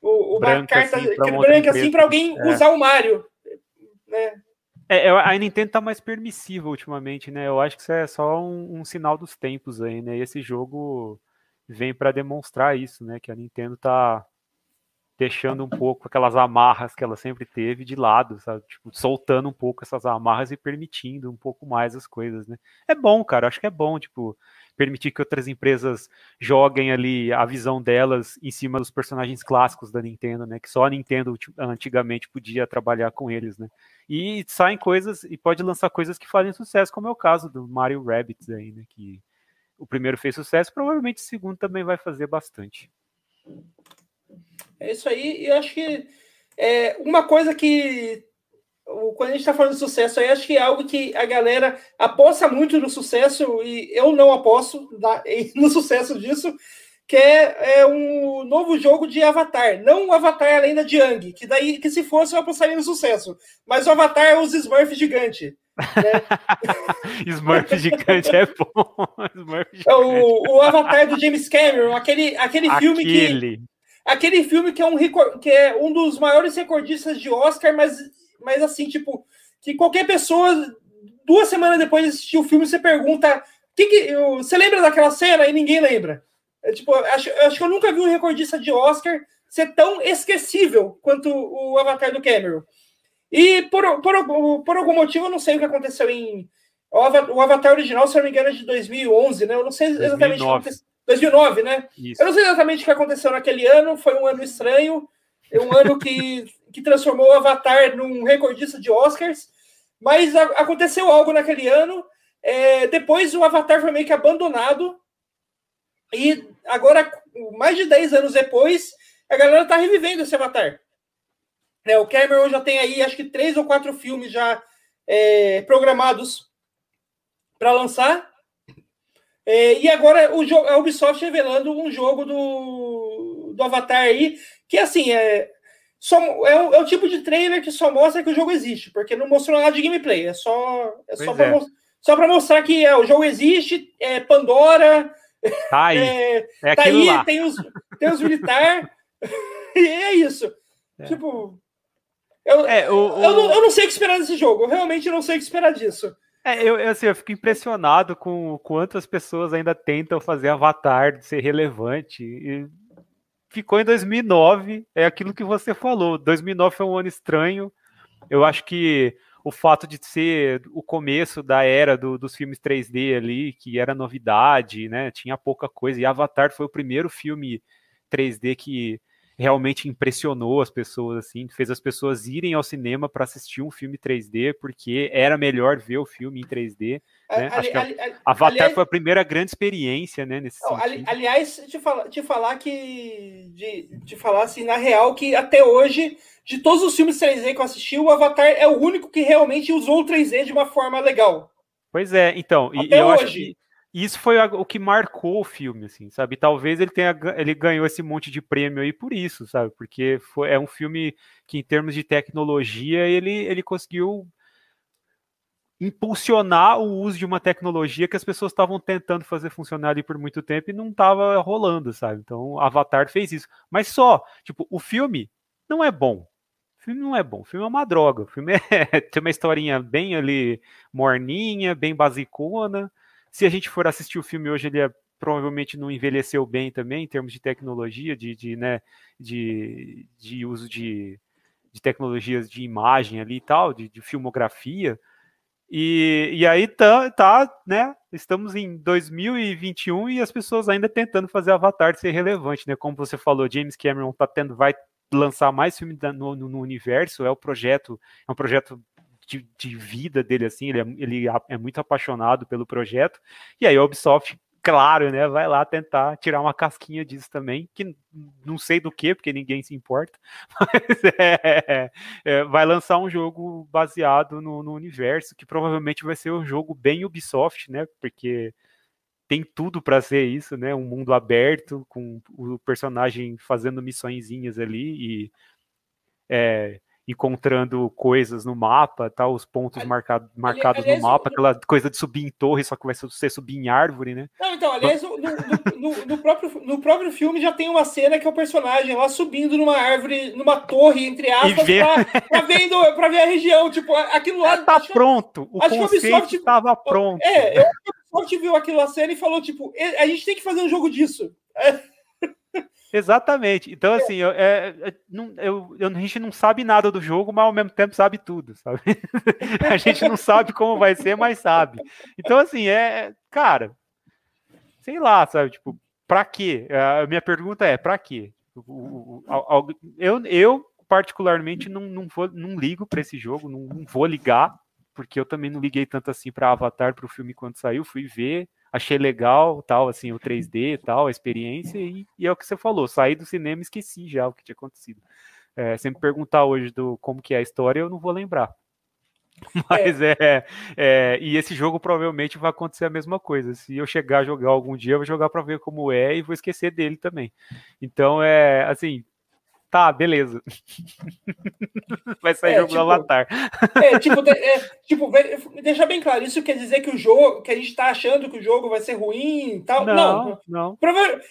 uma branca, carta assim, branca assim para alguém é. usar o Mario, né? É, a Nintendo tá mais permissiva ultimamente, né? Eu acho que isso é só um, um sinal dos tempos aí, né? E esse jogo vem para demonstrar isso, né? Que a Nintendo tá deixando um pouco aquelas amarras que ela sempre teve de lado, sabe? Tipo, soltando um pouco essas amarras e permitindo um pouco mais as coisas, né? É bom, cara, acho que é bom, tipo, permitir que outras empresas joguem ali a visão delas em cima dos personagens clássicos da Nintendo, né? Que só a Nintendo antigamente podia trabalhar com eles, né? E saem coisas e pode lançar coisas que fazem sucesso, como é o caso do Mario Rabbits aí, né? Que o primeiro fez sucesso, provavelmente o segundo também vai fazer bastante. É isso aí, e eu acho que é, uma coisa que quando a gente está falando de sucesso, aí acho que é algo que a galera aposta muito no sucesso, e eu não aposto no sucesso disso, que é, é, um novo jogo de Avatar. Não o Avatar além da Yang, que daí que se fosse eu apostaria no sucesso. Mas o Avatar é os Smurfs gigante. Né? Smurf gigante é bom. Smurf gigante. É o, o Avatar do James Cameron, aquele, aquele, aquele. filme que Aquele filme que é, um, que é um dos maiores recordistas de Oscar, mas, mas assim, tipo, que qualquer pessoa, duas semanas depois de assistir o filme, você pergunta: que que, você lembra daquela cena? E ninguém lembra. É, tipo, acho, acho que eu nunca vi um recordista de Oscar ser tão esquecível quanto o Avatar do Cameron. E por, por, por algum motivo, eu não sei o que aconteceu em. O Avatar original, se eu não me engano, é de 2011, né? Eu não sei exatamente 2009. o que aconteceu. 2009, né? Isso. Eu não sei exatamente o que aconteceu naquele ano, foi um ano estranho, um ano que, que transformou o Avatar num recordista de Oscars, mas a, aconteceu algo naquele ano. É, depois o Avatar foi meio que abandonado, e agora, mais de 10 anos depois, a galera tá revivendo esse Avatar. É, o Cameron já tem aí, acho que três ou quatro filmes já é, programados para lançar. É, e agora o a Ubisoft revelando um jogo do, do Avatar aí, que assim, é, só, é, o, é o tipo de trailer que só mostra que o jogo existe, porque não mostrou nada de gameplay, é só, é só para é. pra mostrar que é, o jogo existe, é Pandora. Tá aí. É, é tá aí, lá. tem os, tem os militares. e é isso. É. Tipo. Eu, é, o... Eu, não, eu não sei o que esperar desse jogo. Eu realmente não sei o que esperar disso. É, eu, assim, eu fico impressionado com quantas pessoas ainda tentam fazer Avatar ser relevante. E ficou em 2009, é aquilo que você falou. 2009 foi um ano estranho. Eu acho que o fato de ser o começo da era do, dos filmes 3D ali, que era novidade, né? Tinha pouca coisa. E Avatar foi o primeiro filme 3D que realmente impressionou as pessoas, assim, fez as pessoas irem ao cinema para assistir um filme 3D, porque era melhor ver o filme em 3D. Né? Ali, ali, ali, Avatar aliás, foi a primeira grande experiência, né? Nesse não, aliás, te falar, te falar que. De, te falar assim, na real, que até hoje, de todos os filmes 3D que eu assisti, o Avatar é o único que realmente usou o 3D de uma forma legal. Pois é, então, e, eu hoje. acho que isso foi o que marcou o filme, assim, sabe? Talvez ele tenha ele ganhou esse monte de prêmio aí por isso, sabe? Porque foi, é um filme que, em termos de tecnologia, ele, ele conseguiu impulsionar o uso de uma tecnologia que as pessoas estavam tentando fazer funcionar ali por muito tempo e não estava rolando, sabe? Então, Avatar fez isso. Mas só, tipo, o filme não é bom. O filme não é bom. O filme é uma droga. O filme é, tem uma historinha bem ali morninha, bem basicona se a gente for assistir o filme hoje, ele é, provavelmente não envelheceu bem também, em termos de tecnologia, de, de, né, de, de uso de, de tecnologias de imagem ali e tal, de, de filmografia. E, e aí tá, tá, né? Estamos em 2021 e as pessoas ainda tentando fazer Avatar ser relevante, né? Como você falou, James Cameron tá tendo, vai lançar mais filmes no, no, no, universo, é o projeto, é um projeto de, de vida dele, assim, ele é, ele é muito apaixonado pelo projeto, e aí a Ubisoft claro, né? Vai lá tentar tirar uma casquinha disso também, que não sei do que, porque ninguém se importa, mas é, é, vai lançar um jogo baseado no, no, universo, que provavelmente vai ser um jogo bem Ubisoft, né? Porque tem tudo para ser isso, né? Um mundo aberto, com o personagem fazendo missõezinhas ali e é, encontrando coisas no mapa, tá? Os pontos ali, marcado, marcados aliás, no mapa, aquela coisa de subir em torre, só que vai ser subir em árvore, né? Não, então, aliás, no, no, no, próprio, no próprio filme já tem uma cena que é o personagem lá subindo numa árvore, numa torre, entre aspas, ver... pra, pra, ver, pra ver a região. Tipo, aquilo lá. Tá pronto. O acho conceito que o Ubisoft estava pronto. É, eu, o Ubisoft viu aquilo a cena e falou, tipo, a gente tem que fazer um jogo disso. É. Exatamente. Então, é. assim, eu, é, é não, eu, eu, a gente não sabe nada do jogo, mas ao mesmo tempo sabe tudo, sabe? a gente não sabe como vai ser, mas sabe. Então, assim, é. Cara, sei lá, sabe? Tipo, pra quê? A minha pergunta é: pra quê? Eu, eu particularmente, não, não, vou, não ligo para esse jogo, não, não vou ligar, porque eu também não liguei tanto assim para Avatar, para o filme quando saiu. Fui ver, achei legal, tal, assim, o 3D tal, a experiência, e, e é o que você falou, saí do cinema e esqueci já o que tinha acontecido. É, me perguntar hoje do como que é a história, eu não vou lembrar. Mas é. é, é, E esse jogo provavelmente vai acontecer a mesma coisa. Se eu chegar a jogar algum dia, eu vou jogar para ver como é e vou esquecer dele também. Então, é assim, Tá, beleza. Vai sair é, jogo tipo, do Avatar. É, tipo, é, tipo, deixa bem claro, isso quer dizer que o jogo, que a gente tá achando que o jogo vai ser ruim e tal. Não, não. não.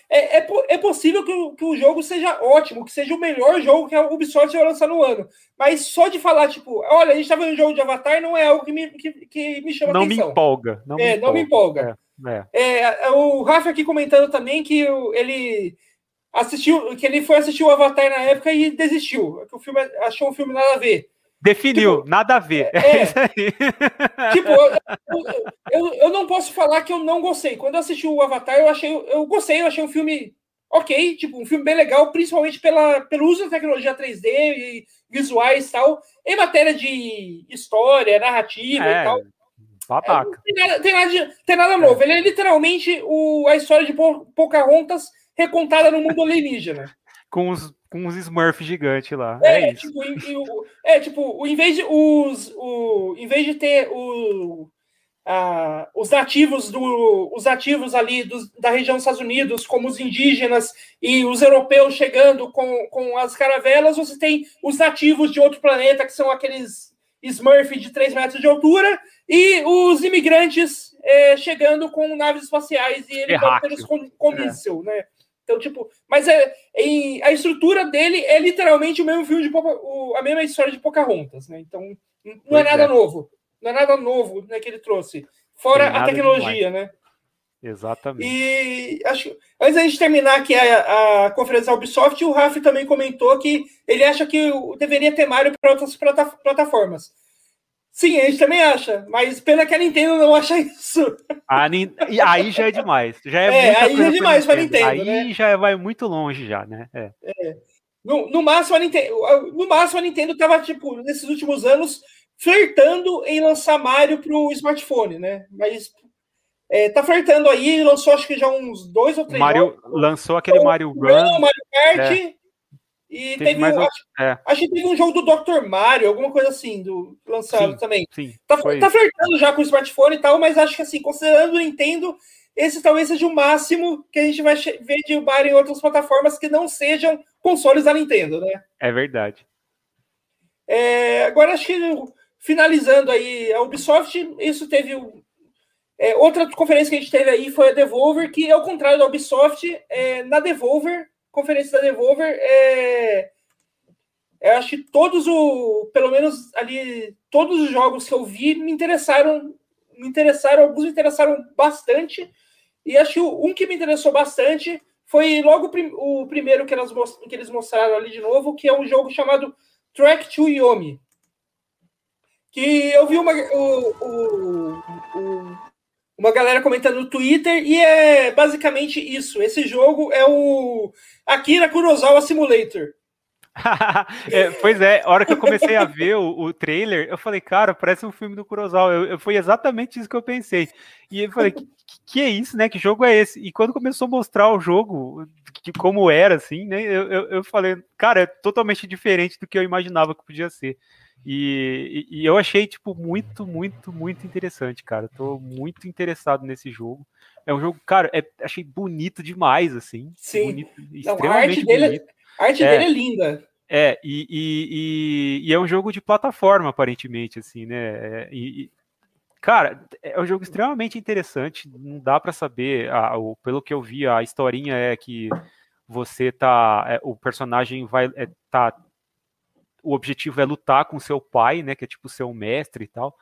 É, é, é, possível que o, que o jogo seja ótimo, que seja o melhor jogo que a Ubisoft vai lançar no ano. Mas só de falar, tipo, olha, a gente tá vendo um jogo de Avatar não é algo que me, que, que me chama não atenção. Me empolga, não é, me empolga. Não me empolga. É. É. é. o Rafa aqui comentando também que ele assistiu, que ele foi assistir o Avatar na época e desistiu. Que o filme achou um filme nada a ver. Definiu, tipo, nada a ver. É, é tipo, eu, eu, eu, não posso falar que eu não gostei. Quando eu assisti o Avatar, eu achei, eu gostei, eu achei um filme ok, tipo, um filme bem legal, principalmente pela, pelo uso da tecnologia 3D e visuais e tal, em matéria de história, narrativa é, e tal. Babaca. É, tem, nada, tem, nada tem nada novo. Ele é literalmente o, a história de Pocahontas recontada no mundo alienígena. com os, com os Smurfs gigantes lá. É, é tipo, é, tipo, o, em vez de os, o, em vez de ter o, a, os nativos do, os nativos ali dos, da região dos Estados Unidos, como os indígenas e os europeus chegando com, com as caravelas, você tem os nativos de outro planeta, que são aqueles Smurf de 3 metros de altura, e os imigrantes é, chegando com naves espaciais e helicópteros com, com é. míssil, né? Então, tipo, mas é, em, a estrutura dele é literalmente o mesmo filme de o, a mesma história de Pocahontas, né? Então, não pois é nada é. novo. Não é nada novo né, que ele trouxe. Fora a tecnologia, né? Exatamente. E acho antes da gente terminar aqui a, a conferência da Ubisoft, o Raf também comentou que ele acha que deveria ter Mario para outras plataformas. Sim, a gente também acha, mas pena que a Nintendo não acha isso. A, aí já é demais. Já é, é aí já é demais para Nintendo. Aí né? já vai muito longe já, né? É. É. No, no, máximo a Nintendo, no máximo a Nintendo tava tipo nesses últimos anos flertando em lançar Mario para o smartphone, né? Mas é, tá flertando aí, lançou acho que já uns dois ou três. Mario jogos. lançou aquele Mario Run, Mario Kart. É. E teve, teve um, acho, é. acho, que teve um jogo do Dr. Mario, alguma coisa assim, do lançado sim, também. Sim, tá, tá flertando já com o smartphone e tal, mas acho que assim, considerando o Nintendo, esse talvez seja o máximo que a gente vai ver de Mario em outras plataformas que não sejam consoles da Nintendo, né? É verdade. É, agora acho que finalizando aí, a Ubisoft, isso teve. É, outra conferência que a gente teve aí foi a Devolver, que ao contrário da Ubisoft, é, na Devolver conferência da Devolver, é, eu acho que todos o, pelo menos ali, todos os jogos que eu vi me interessaram, me interessaram, alguns me interessaram bastante, e acho que um que me interessou bastante foi logo o primeiro que, elas, que eles mostraram ali de novo, que é um jogo chamado Track to Yomi. Que eu vi uma, o, o, uma galera comentando no Twitter, e é basicamente isso. Esse jogo é o Akira Kurosawa Simulator. é, pois é, a hora que eu comecei a ver o, o trailer, eu falei, cara, parece um filme do Kurosawa. Eu, eu, foi exatamente isso que eu pensei. E eu falei, que, que é isso, né? Que jogo é esse? E quando começou a mostrar o jogo, que, como era, assim, né? Eu, eu, eu, falei, cara, é totalmente diferente do que eu imaginava que podia ser. E, e, e eu achei, tipo, muito, muito, muito interessante, cara. Tô muito interessado nesse jogo. É um jogo, cara, é, achei bonito demais, assim. Sim. Bonito, Não, a arte dele, é bonito. A arte é, dele é linda. É, e, e, e, é um jogo de plataforma, aparentemente, assim, né? É, e, cara, é um jogo extremamente interessante. Não dá para saber, a, o, pelo que eu vi, a historinha é que você tá. É, o personagem vai. É, tá, o objetivo é lutar com seu pai, né? Que é tipo seu mestre e tal.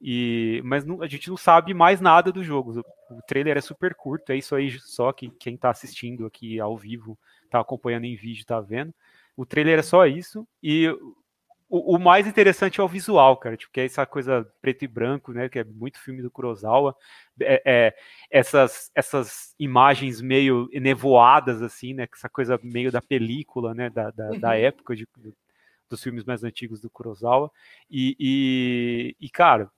E, mas não, a gente não sabe mais nada do jogo. O trailer é super curto, é isso aí só que quem está assistindo aqui ao vivo, está acompanhando em vídeo, está vendo. O trailer é só isso. E o, o, mais interessante é o visual, cara, tipo, que é essa coisa preto e branco, né? Que é muito filme do Kurosawa. É, é, essas, essas imagens meio nevoadas, assim, né? Essa coisa meio da película, né? Da, da, da uhum. época de, dos filmes mais antigos do Kurosawa. E, e, e cara,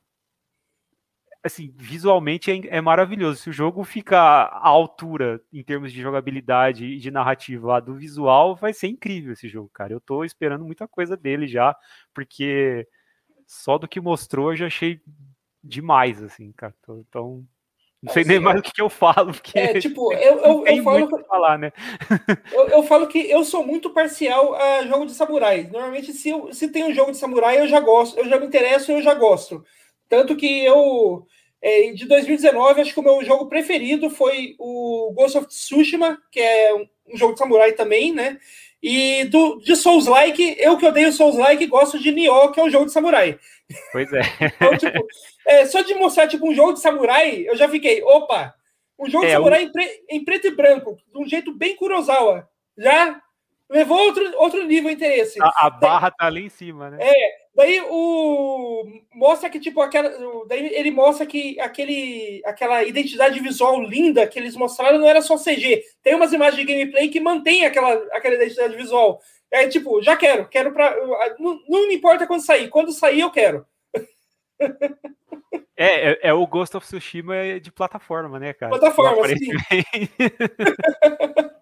assim, visualmente é, é, maravilhoso. Se o jogo fica à altura em termos de jogabilidade e de narrativa do visual, vai ser incrível esse jogo, cara. Eu tô esperando muita coisa dele já, porque só do que mostrou eu já achei demais, assim, cara. Então, não sei é, nem mais o que, eu falo, porque é, tipo, eu, eu, eu falo que, falar, né? eu, eu, falo que eu sou muito parcial a jogo de samurai. Normalmente, se, eu, se tem um jogo de samurai, eu já gosto, eu já me interesso, eu já gosto. Tanto que eu é, de 2019, acho que o meu jogo preferido foi o Ghost of Tsushima, que é um jogo de samurai também, né? E do, de Souls-like, eu que odeio Souls-like, gosto de Nioh, que é um jogo de samurai. Pois é. então, tipo, é, só de mostrar tipo, um jogo de samurai, eu já fiquei, opa, um jogo é, de samurai em, pre, em, preto e branco, de um jeito bem Kurosawa. Já levou outro, outro nível de interesse. A, a barra tá ali em cima, né? É, daí o mostra que tipo aquela, daí ele mostra que aquele aquela identidade visual linda que eles mostraram não era só CG. Tem umas imagens de gameplay que mantém aquela aquela identidade visual. É tipo, já quero, quero para não, não me importa quando sair, quando sair eu quero. É, é, é, o Ghost of Tsushima de plataforma, né, cara? Plataforma, sim.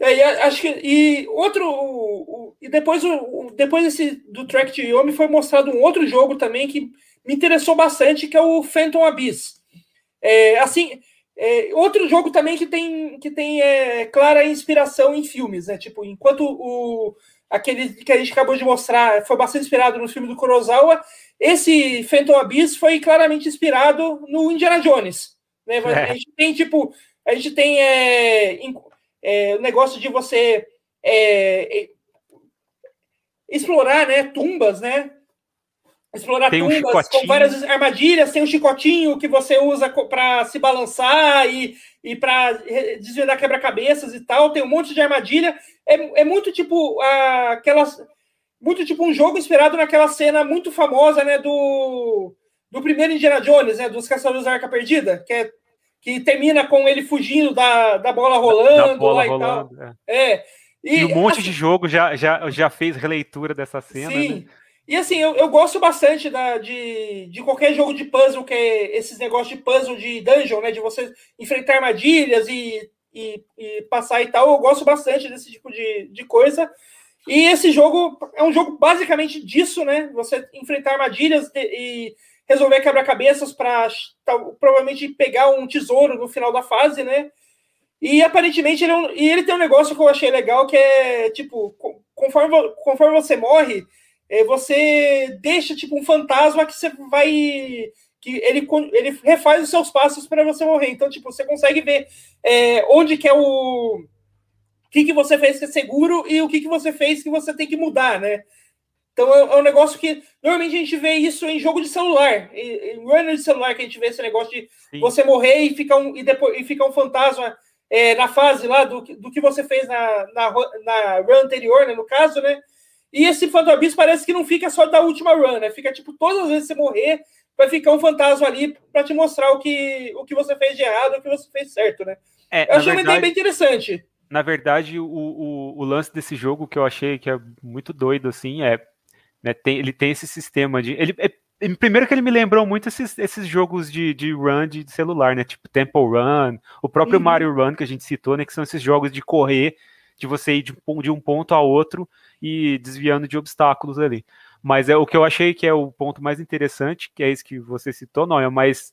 É, e acho que e outro o, e depois o, depois desse do Track to Yomi foi mostrado um outro jogo também que me interessou bastante que é o Phantom Abyss. É, assim, é, outro jogo também que tem que tem é, clara inspiração em filmes, né? Tipo, enquanto o aquele que a gente acabou de mostrar foi bastante inspirado no filme do Kurosawa, esse Phantom Abyss foi claramente inspirado no Indiana Jones, né? É. A gente tem tipo a gente tem é, é, o negócio de você é, é, explorar né, tumbas, né? Explorar tem tumbas um com várias armadilhas, tem um chicotinho que você usa para se balançar e, e para desvendar quebra-cabeças e tal. Tem um monte de armadilha. É, é muito tipo aquelas. Muito tipo um jogo inspirado naquela cena muito famosa, né? Do, do primeiro Indiana Jones, né? Dos Caçadores da Arca Perdida, que é que termina com ele fugindo da, da bola rolando. Da bola rolando, é. é. E, e, um monte assim, de jogo já, já, já fez releitura dessa cena. Sim. Né? E assim, eu, eu gosto bastante da, de, de qualquer jogo de puzzle, que é esses negócios de puzzle de dungeon, né? De você enfrentar armadilhas e, e, e passar e tal. Eu gosto bastante desse tipo de, de coisa. E esse jogo é um jogo basicamente disso, né? Você enfrentar armadilhas e resolver quebra-cabeças para provavelmente pegar um tesouro no final da fase, né? E aparentemente ele, é e ele tem um negócio que eu achei legal que é tipo, conforme, conforme você morre, é, você deixa tipo um fantasma que você vai que ele, ele refaz os seus passos para você morrer. Então, tipo, você consegue ver é, onde que é o, o que, que você fez que é seguro e o que, que você fez que você tem que mudar, né? Então é, é, um negócio que normalmente a gente vê isso em jogo de celular, em, runner de celular que a gente vê esse negócio de Sim. você morrer e ficar um e depois e ficar um fantasma é, na fase lá do, do que você fez na, na, na run anterior, né, no caso, né? E esse Phantom Abyss parece que não fica só da última run, né? Fica tipo todas as vezes que você morrer, vai ficar um fantasma ali para te mostrar o que, o que você fez de errado, o que você fez certo, né? É, Eu achei verdade... uma ideia bem interessante. na verdade, o, o, o, lance desse jogo que eu achei que é muito doido, assim, é. Né, tem, ele tem esse sistema de. Ele, é, primeiro que ele me lembrou muito esses, esses jogos de, de run de celular, né? Tipo Temple Run, o próprio uhum. Mario Run que a gente citou, né? Que são esses jogos de correr, de você ir de, de um ponto a outro e desviando de obstáculos ali. Mas é o que eu achei que é o ponto mais interessante, que é isso que você citou, não é mais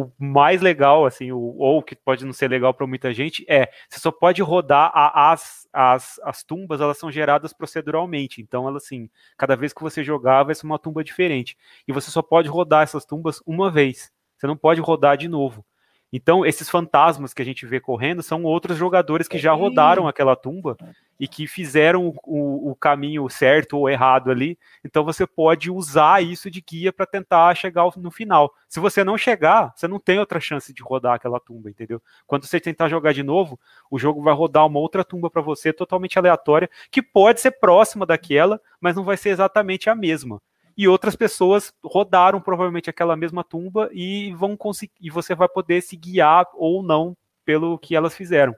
o mais legal, assim, o, ou que pode não ser legal para muita gente, é você só pode rodar a, as, as, as tumbas, elas são geradas proceduralmente. Então, ela assim, cada vez que você jogar, vai ser uma tumba diferente. E você só pode rodar essas tumbas uma vez. Você não pode rodar de novo. Então, esses fantasmas que a gente vê correndo são outros jogadores que já rodaram aquela tumba e que fizeram o, o caminho certo ou errado ali. Então, você pode usar isso de guia para tentar chegar no final. Se você não chegar, você não tem outra chance de rodar aquela tumba, entendeu? Quando você tentar jogar de novo, o jogo vai rodar uma outra tumba para você totalmente aleatória, que pode ser próxima daquela, mas não vai ser exatamente a mesma e outras pessoas rodaram provavelmente aquela mesma tumba e vão conseguir e você vai poder se guiar ou não pelo que elas fizeram.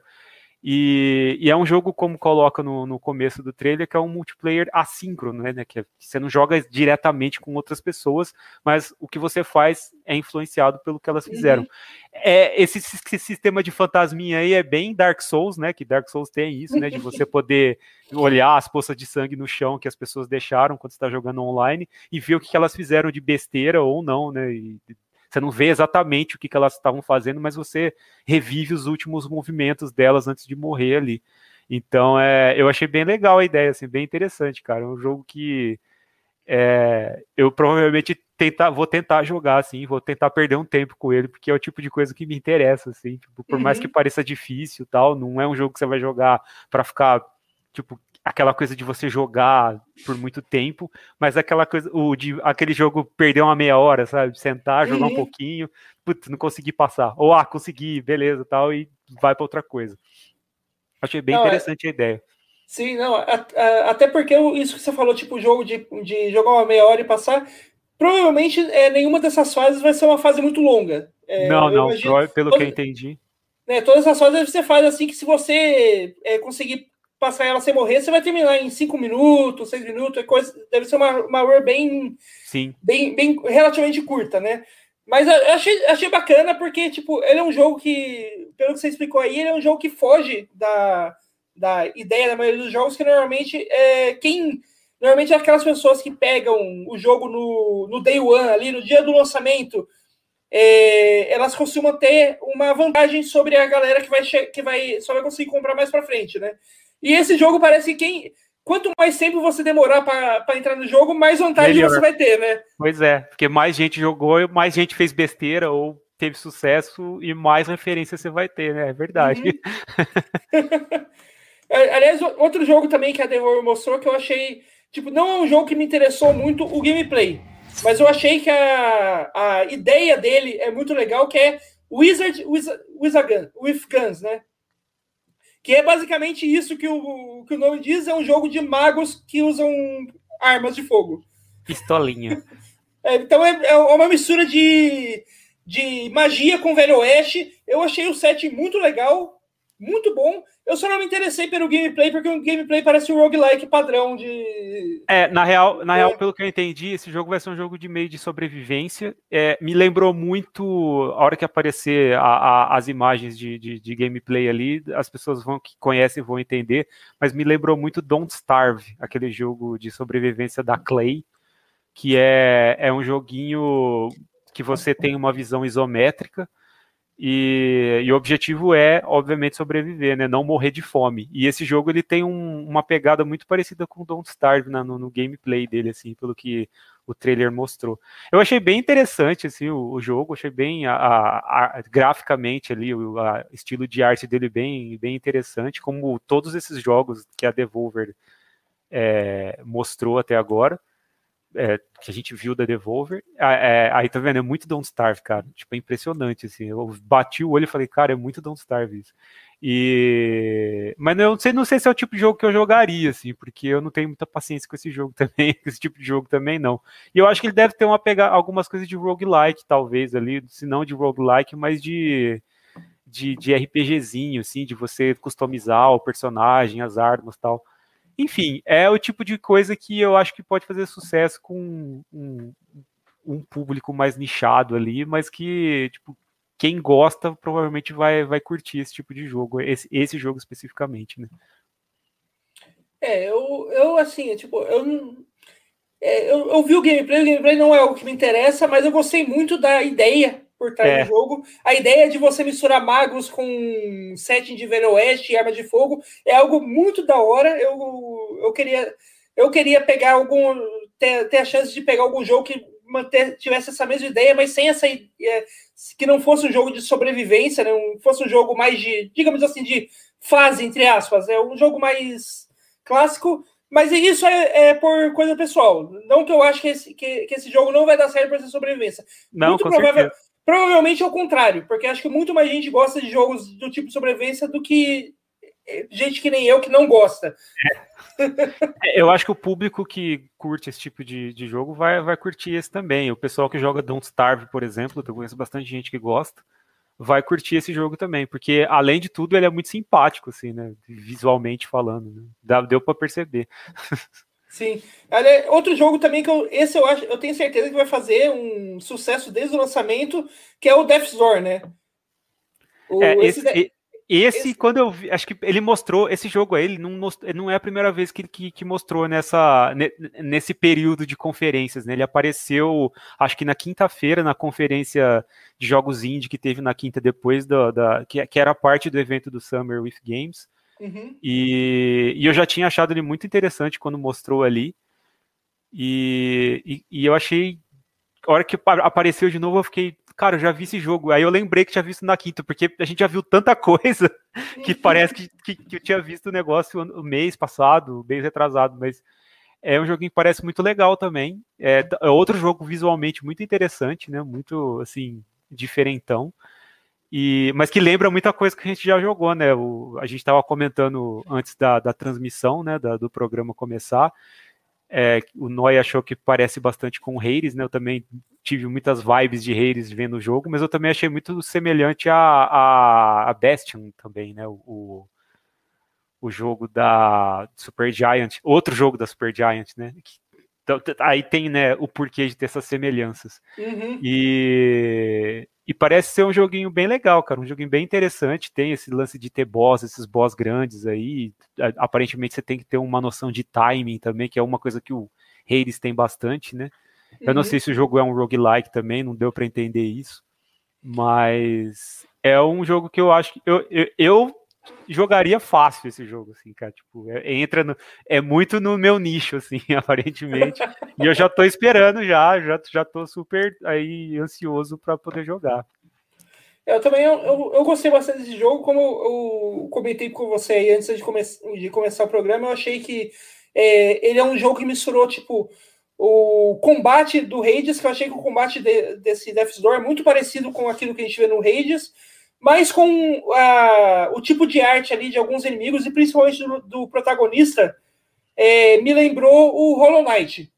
E, e, é um jogo, como coloca no, no, começo do trailer, que é um multiplayer assíncrono, né? Que é, você não joga diretamente com outras pessoas, mas o que você faz é influenciado pelo que elas fizeram. Uhum. É, esse, esse, sistema de fantasminha aí é bem Dark Souls, né? Que Dark Souls tem isso, né? De você poder olhar as poças de sangue no chão que as pessoas deixaram quando está jogando online e ver o que elas fizeram de besteira ou não, né? E você não vê exatamente o que, que elas estavam fazendo, mas você revive os últimos movimentos delas antes de morrer ali. Então, é, eu achei bem legal a ideia, assim, bem interessante, cara. É um jogo que é, eu provavelmente tentar, vou tentar jogar, assim, vou tentar perder um tempo com ele, porque é o tipo de coisa que me interessa, assim, tipo, por uhum. mais que pareça difícil tal, não é um jogo que você vai jogar para ficar, tipo, aquela coisa de você jogar por muito tempo, mas aquela coisa, o de aquele jogo perder uma meia hora, sabe? Sentar, jogar uhum. um pouquinho, putz, não consegui passar. Ou ah, consegui, beleza, tal, e vai para outra coisa. Achei bem não, é interessante é... a ideia. Sim, não, até porque isso que você falou, tipo, jogo de, de jogar uma meia hora e passar, provavelmente é, nenhuma dessas fases vai ser uma fase muito longa. É, não, não, imagino, pelo todo, que eu entendi. Né, todas as fases você faz assim que se você é, conseguir passar ela sem morrer, você vai terminar em 5 minutos, 6 minutos, é coisa, deve ser uma, uma run bem, Sim. bem, bem relativamente curta, né? Mas eu achei, achei bacana porque, tipo, ele é um jogo que, pelo que você explicou aí, ele é um jogo que foge da, da ideia da maioria dos jogos, que normalmente é quem. Normalmente é aquelas pessoas que pegam o jogo no, no day one, ali, no dia do lançamento, é, elas costumam ter uma vantagem sobre a galera que vai, que vai só vai conseguir comprar mais para frente, né? E esse jogo parece que quem. Quanto mais tempo você demorar para entrar no jogo, mais vantagem Melhor. você vai ter, né? Pois é, porque mais gente jogou, mais gente fez besteira ou teve sucesso e mais referência você vai ter, né? É verdade. Uhum. Aliás, outro jogo também que a Devolver mostrou que eu achei. Tipo, não é um jogo que me interessou muito o gameplay, mas eu achei que a, a ideia dele é muito legal, que é Wizard, Wizard, Wizard Gun, with Guns, né? Que é basicamente isso que o, que o nome diz: é um jogo de magos que usam armas de fogo. Pistolinha. É, então é, é uma mistura de, de magia com Velho Oeste. Eu achei o set muito legal, muito bom. Eu só não me interessei pelo gameplay, porque o gameplay parece um roguelike padrão de. É, na real, na é. real, pelo que eu entendi, esse jogo vai ser um jogo de meio de sobrevivência. É, me lembrou muito a hora que aparecer a, a, as imagens de, de, de, gameplay ali, as pessoas vão que conhecem vão entender, mas me lembrou muito Don't Starve, aquele jogo de sobrevivência da Clay, que é, é um joguinho que você tem uma visão isométrica e, e, o objetivo é, obviamente, sobreviver, né? Não morrer de fome. E esse jogo ele tem um, uma pegada muito parecida com Don't Starve né? no, no, gameplay dele, assim, pelo que o trailer mostrou. Eu achei bem interessante assim, o, o jogo, achei bem a, a, a, graficamente ali, o estilo de arte dele bem, bem interessante, como todos esses jogos que a Devolver é, mostrou até agora é, que a gente viu da Devolver. É, aí tá vendo, é muito Don't Starve, cara. Tipo, é impressionante, assim. Eu bati o olho e falei, cara, é muito Don't Starve isso. E... Mas eu não sei, não sei se é o tipo de jogo que eu jogaria, assim, porque eu não tenho muita paciência com esse jogo também, com esse tipo de jogo também não. E eu acho que ele deve ter uma pegar algumas coisas de roguelike, talvez, ali, se não de roguelike, mas de de, de RPGzinho, assim, de você customizar o personagem, as armas tal. Enfim, é o tipo de coisa que eu acho que pode fazer sucesso com um, um público mais nichado ali, mas que, tipo, quem gosta provavelmente vai, vai curtir esse tipo de jogo, esse, esse jogo especificamente, né? É, eu, eu assim, tipo, eu, é, eu, eu vi o gameplay, o gameplay não é o que me interessa, mas eu gostei muito da ideia por trás é. do jogo. A ideia de você misturar magos com setting de Velho Oeste e arma de fogo é algo muito da hora. Eu, eu queria eu queria pegar algum ter, ter a chance de pegar algum jogo que manter, tivesse essa mesma ideia, mas sem essa é, que não fosse um jogo de sobrevivência, né? não fosse um jogo mais de, digamos assim, de fase entre aspas, é um jogo mais clássico. Mas isso é, é por coisa pessoal. Não que eu acho que esse, que, que esse jogo não vai dar certo para essa sobrevivência. Não, muito provável, certeza. Provavelmente é o contrário, porque acho que muito mais gente gosta de jogos do tipo sobrevivência do que eh, gente que nem eu que não gosta. É. Eu acho que o público que curte esse tipo de, de jogo vai, vai curtir esse também. O pessoal que joga Don't Starve, por exemplo, eu conheço bastante gente que gosta, vai curtir esse jogo também, porque além de tudo ele é muito simpático, assim, né? Visualmente falando, né? deu para perceber. Sim. Outro jogo também que eu, esse eu acho, eu tenho certeza que vai fazer um sucesso desde o lançamento, que é o Death's Door, né? O, é, esse, esse, esse, esse, quando eu vi, acho que ele mostrou esse jogo aí, ele não, mostrou, não é a primeira vez que, que, que mostrou nessa, nesse período de conferências, né? Ele apareceu, acho que na quinta-feira, na conferência de jogos indie que teve na quinta depois da, da que, que era parte do evento do Summer with Games. Uhum. E, e, eu já tinha achado ele muito interessante quando mostrou ali. E, e, e, eu achei. A hora que apareceu de novo, eu fiquei. Cara, eu já vi esse jogo. Aí eu lembrei que tinha visto na quinta, porque a gente já viu tanta coisa que uhum. parece que, que, que, eu tinha visto o negócio o mês passado, mês retrasado, mas é um joguinho que parece muito legal também. É, é outro jogo visualmente muito interessante, né? Muito assim, diferentão. E, mas que lembra muita coisa que a gente já jogou, né? O, a gente estava comentando antes da, da transmissão, né? Da, do programa começar. É, o Noi achou que parece bastante com o Hades, né? Eu também tive muitas vibes de Hades vendo o jogo, mas eu também achei muito semelhante a, a, a Bastion também, né? O, o jogo da Super Giant, outro jogo da Super Giant, né? Então, aí tem né, o porquê de ter essas semelhanças. Uhum. E, e parece ser um joguinho bem legal, cara. Um joguinho bem interessante. Tem esse lance de ter boss, esses boss grandes aí. Aparentemente você tem que ter uma noção de timing também, que é uma coisa que o Hades tem bastante, né? Eu não uhum. sei se o jogo é um roguelike também, não deu para entender isso. Mas é um jogo que eu acho que. Eu, eu, eu jogaria fácil esse jogo, assim, cara. Tipo, é, entra no, é muito no meu nicho, assim, aparentemente. e eu já tô esperando já, já, já tô super aí ansioso para poder jogar. Eu também eu, eu, gostei bastante desse jogo, como eu, eu comentei com você aí antes de, come de começar o programa, eu achei que é, ele é um jogo que misturou, tipo, o combate do Hades, que eu achei que o combate de, desse Death's Door é muito parecido com aquilo que a gente vê no Hades, mas com uh, o tipo de arte ali de alguns inimigos, e principalmente do, do protagonista, é, me lembrou o Hollow Knight.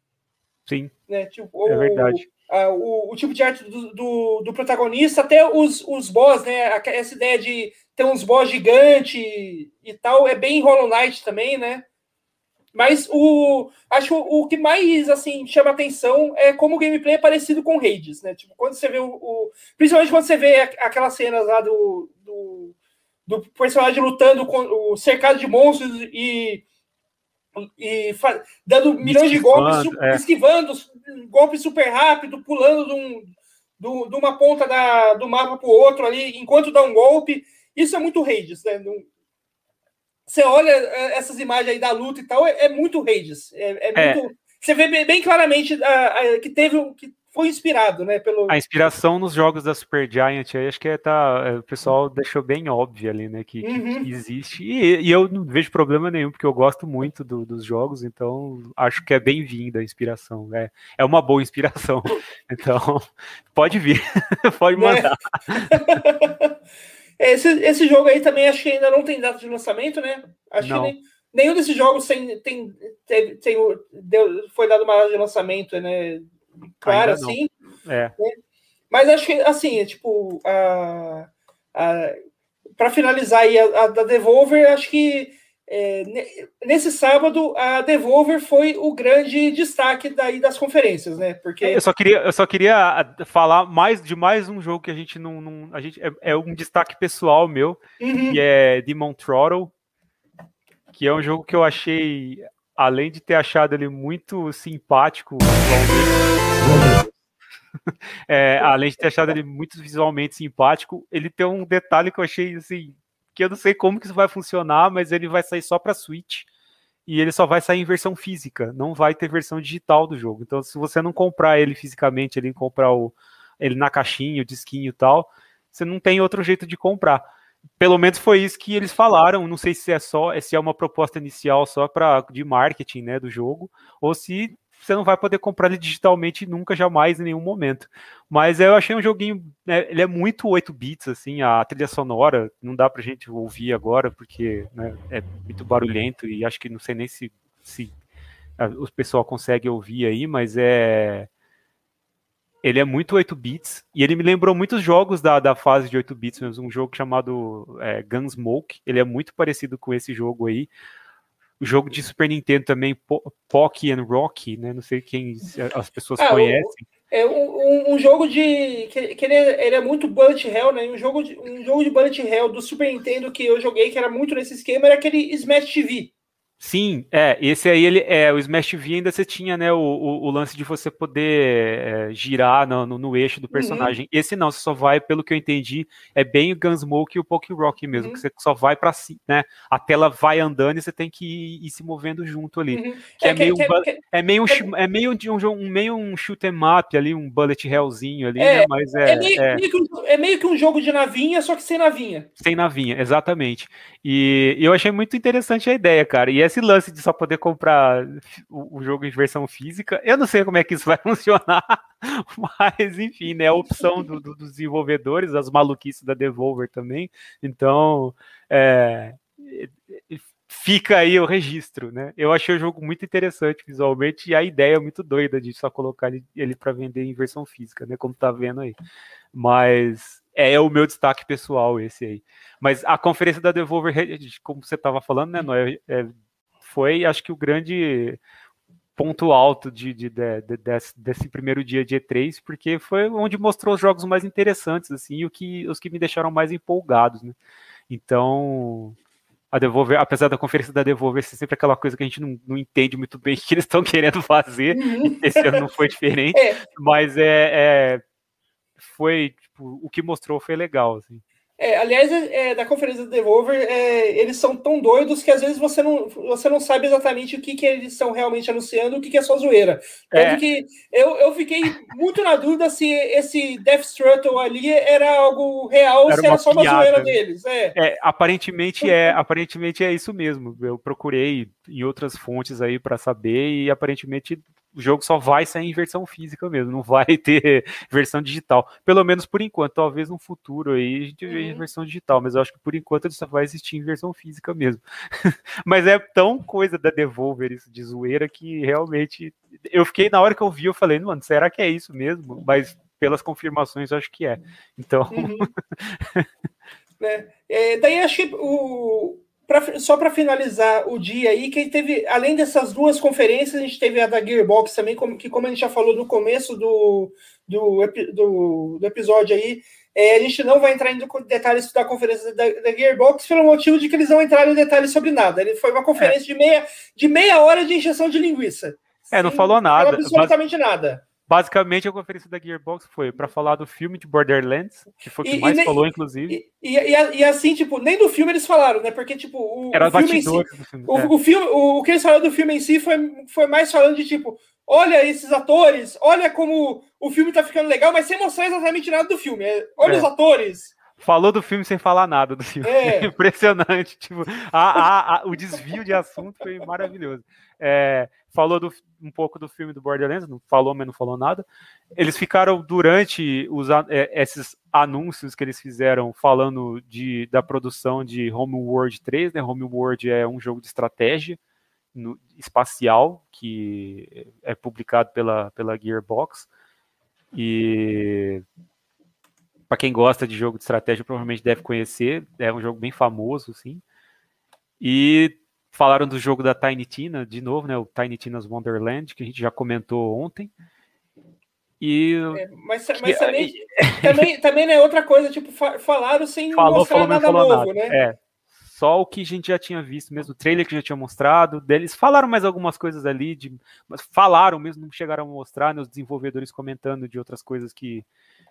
Sim. Né? Tipo, é o, verdade. Uh, o, o, tipo de arte do, do, do, protagonista, até os, os boss, né? Essa ideia de ter uns boss gigantes e tal, é bem Hollow Knight também, né? Mas o acho o que mais assim chama atenção é como o gameplay é parecido com Hades, né? Tipo, quando você vê o, o principalmente quando você vê aquelas cenas lá do, do, do personagem lutando com o cercado de monstros e e dando milhões de golpes, é. esquivando golpes super rápido, pulando de, um, de, de uma ponta da, do mapa para o outro ali, enquanto dá um golpe. Isso é muito Hades, né? Você olha é, essas imagens aí da luta e tal, é, é muito Hades. É, é, muito. Você vê bem, claramente que teve que foi inspirado, né? Pelo... A inspiração nos jogos da Super Giant aí, acho que é, tá, é, o pessoal deixou bem óbvio ali, né? Que, uhum. que existe. E, e, eu não vejo problema nenhum, porque eu gosto muito do, dos jogos, então acho que é bem-vinda a inspiração. É, é uma boa inspiração. Então, pode vir, pode né? mandar. Esse, esse jogo aí também acho que ainda não tem data de lançamento, né? Acho não. que nem, nenhum desses jogos tem, tem, tem, tem deu, foi dado uma data de lançamento, né? Claro, assim. É. Né? Mas acho que, assim, é tipo, a, a, para finalizar aí a, a, da Devolver, acho que é, nesse sábado a Devolver foi o grande destaque daí das conferências, né? Porque eu só queria, eu só queria ah, falar mais de mais um jogo que a gente não, não a gente é, é, um destaque pessoal meu, uhum. que é Demon Throttle, que é um jogo que eu achei, além de ter achado ele muito simpático é, além de ter achado ele muito visualmente simpático, ele tem um detalhe que eu achei assim que eu não sei como que isso vai funcionar, mas ele vai sair só para Switch e ele só vai sair em versão física, não vai ter versão digital do jogo. Então, se você não comprar ele fisicamente, ele comprar o, ele na caixinha, o disquinho e tal, você não tem outro jeito de comprar. Pelo menos foi isso que eles falaram. Não sei se é só, se é uma proposta inicial só para de marketing, né, do jogo, ou se você não vai poder comprar ele digitalmente nunca, jamais, em nenhum momento. Mas eu achei um joguinho, né, ele é muito 8 bits, assim, a trilha sonora, não dá pra gente ouvir agora, porque né, é muito barulhento e acho que não sei nem se, se o pessoal consegue ouvir aí, mas é ele é muito 8 bits e ele me lembrou muitos jogos da, da fase de 8 bits, mesmo um jogo chamado é, Gunsmoke. Ele é muito parecido com esse jogo aí o jogo de Super Nintendo também, Pocky and Rocky, né? Não sei quem as pessoas ah, conhecem. É um, um, jogo de. que, que ele, é, ele, é, muito bullet hell, né? Um jogo, de, um jogo de bullet hell do Super Nintendo que eu joguei, que era muito nesse esquema, era aquele Smash TV. Sim, é, esse aí ele é o Smash V ainda você tinha, né, o, o, o lance de você poder é, girar no, no, no, eixo do uhum. personagem. Uhum. Esse não, você só vai, pelo que eu entendi, é bem o Gunsmoke e o Poké Rock mesmo, uhum. que você só vai para si, né? A tela vai andando e você tem que ir, ir se movendo junto ali. Uhum. Que é, é, meio que, um, que, é meio um, é meio de um, um meio um shoot 'em up ali, um bullet hellzinho ali, é, né? Mas é é meio, é meio um, é meio, que um jogo de navinha, só que sem navinha. Sem navinha, exatamente. E, eu achei muito interessante a ideia, cara. E esse lance de só poder comprar o, o, jogo em versão física, eu não sei como é que isso vai funcionar, mas enfim, né? A opção do, do, dos desenvolvedores, as maluquices da Devolver também. Então, é, fica aí o registro, né? Eu achei o jogo muito interessante visualmente e a ideia é muito doida de só colocar ele, ele para vender em versão física, né? Como tá vendo aí. Mas é, é, o meu destaque pessoal esse aí. Mas a conferência da Devolver, como você estava falando, né, Noé, é, foi, acho que o grande ponto alto de, de, de, de desse, desse, primeiro dia de E3, porque foi onde mostrou os jogos mais interessantes, assim, e o que, os que me deixaram mais empolgados, né? Então, a Devolver, apesar da conferência da Devolver ser sempre aquela coisa que a gente não, não entende muito bem o que eles estão querendo fazer, uhum. esse ano não foi diferente, é. mas é, é, foi, tipo, o que mostrou foi legal, assim. É, aliás, é, da conferência do Devolver, é, eles são tão doidos que às vezes você não, você não sabe exatamente o que, que eles estão realmente anunciando, o que, que é só zoeira. Tanto é. que eu, eu fiquei muito na dúvida se esse Death Struggle ali era algo real ou se era só uma zoeira deles. É. é. aparentemente é, aparentemente é isso mesmo. Eu procurei em outras fontes aí para saber e aparentemente o jogo só vai sair em versão física mesmo, não vai ter versão digital. Pelo menos por enquanto, talvez no futuro aí a gente veja uhum. versão digital, mas eu acho que por enquanto ele só vai existir em versão física mesmo. mas é tão coisa da Devolver isso de zoeira que realmente eu fiquei na hora que eu vi, eu falei, mano, será que é isso mesmo? Mas pelas confirmações eu acho que é. Então. Uhum. é, é, daí acho que o, pra, só para finalizar o dia aí, que teve, além dessas duas conferências, a gente teve a da Gearbox também, como, que como a gente já falou no começo do, do, do, do episódio aí, é, a gente não vai entrar em detalhes da conferência da, da, Gearbox pelo motivo de que eles não entraram em detalhes sobre nada. Ele foi uma conferência é. de, meia, de meia hora de injeção de linguiça. É, não falou nada. Absolutamente nada. Basicamente, a conferência da Gearbox foi para falar do filme de Borderlands, que foi o que e, mais e, falou, inclusive. E, e, assim, tipo, nem do filme eles falaram, né? Porque, tipo, o, Era o filme em si, filme, o, é. o, filme, o, o, que eles falaram do filme em si foi, foi mais falando de, tipo, olha esses atores, olha como o filme tá ficando legal, mas sem mostrar exatamente nada do filme. É, olha é. os atores, falou do filme sem falar nada do filme. É. Impressionante. Tipo, a, a, a, o desvio de assunto foi maravilhoso. É, falou do, um pouco do filme do Borderlands, não falou, mas não falou nada. Eles ficaram durante os, é, esses anúncios que eles fizeram falando de, da produção de Homeworld 3, né? Homeworld é um jogo de estratégia no, espacial que é publicado pela, pela Gearbox. E para quem gosta de jogo de estratégia, provavelmente deve conhecer. É um jogo bem famoso, sim. E falaram do jogo da Tiny Tina, de novo, né? O Tiny Tina's Wonderland, que a gente já comentou ontem. E é, mas, mas também, também, também é outra coisa, tipo, falaram sem falou, mostrar falou, nada novo, nada. né? É, só o que a gente já tinha visto, mesmo o trailer que já tinha mostrado. Deles falaram mais algumas coisas ali, de, mas falaram mesmo, não chegaram a mostrar, né, os desenvolvedores comentando de outras coisas que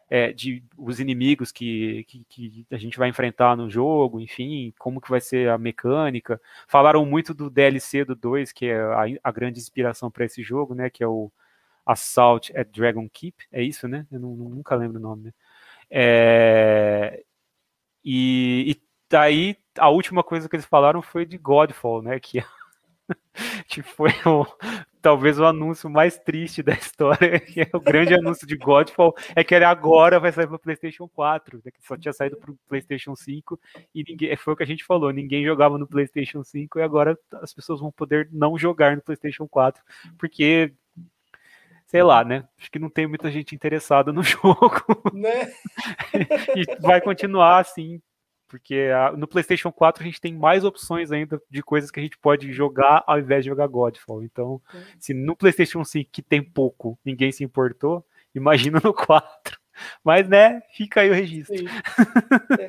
é, de os inimigos que, que, que, a gente vai enfrentar no jogo, enfim, como que vai ser a mecânica. Falaram muito do DLC do 2, que é a, a grande inspiração para esse jogo, né? Que é o Assault at Dragon Keep, é isso, né? Eu não, nunca lembro o nome. Né? É, e, e daí a última coisa que eles falaram foi de Godfall, né? Que, que foi o, talvez o anúncio mais triste da história, que é o grande anúncio de Godfall, é que ele agora vai sair para PlayStation 4, né, que só tinha saído para o PlayStation 5 e ninguém, foi o que a gente falou, ninguém jogava no PlayStation 5 e agora as pessoas vão poder não jogar no PlayStation 4, porque sei lá, né? Acho que não tem muita gente interessada no jogo. Né? e vai continuar assim porque a, no PlayStation 4 a gente tem mais opções ainda de coisas que a gente pode jogar ao invés de jogar Godfall. Então, se no PlayStation 5, que tem pouco, ninguém se importou, imagina no 4. Mas, né, fica aí o registro. É.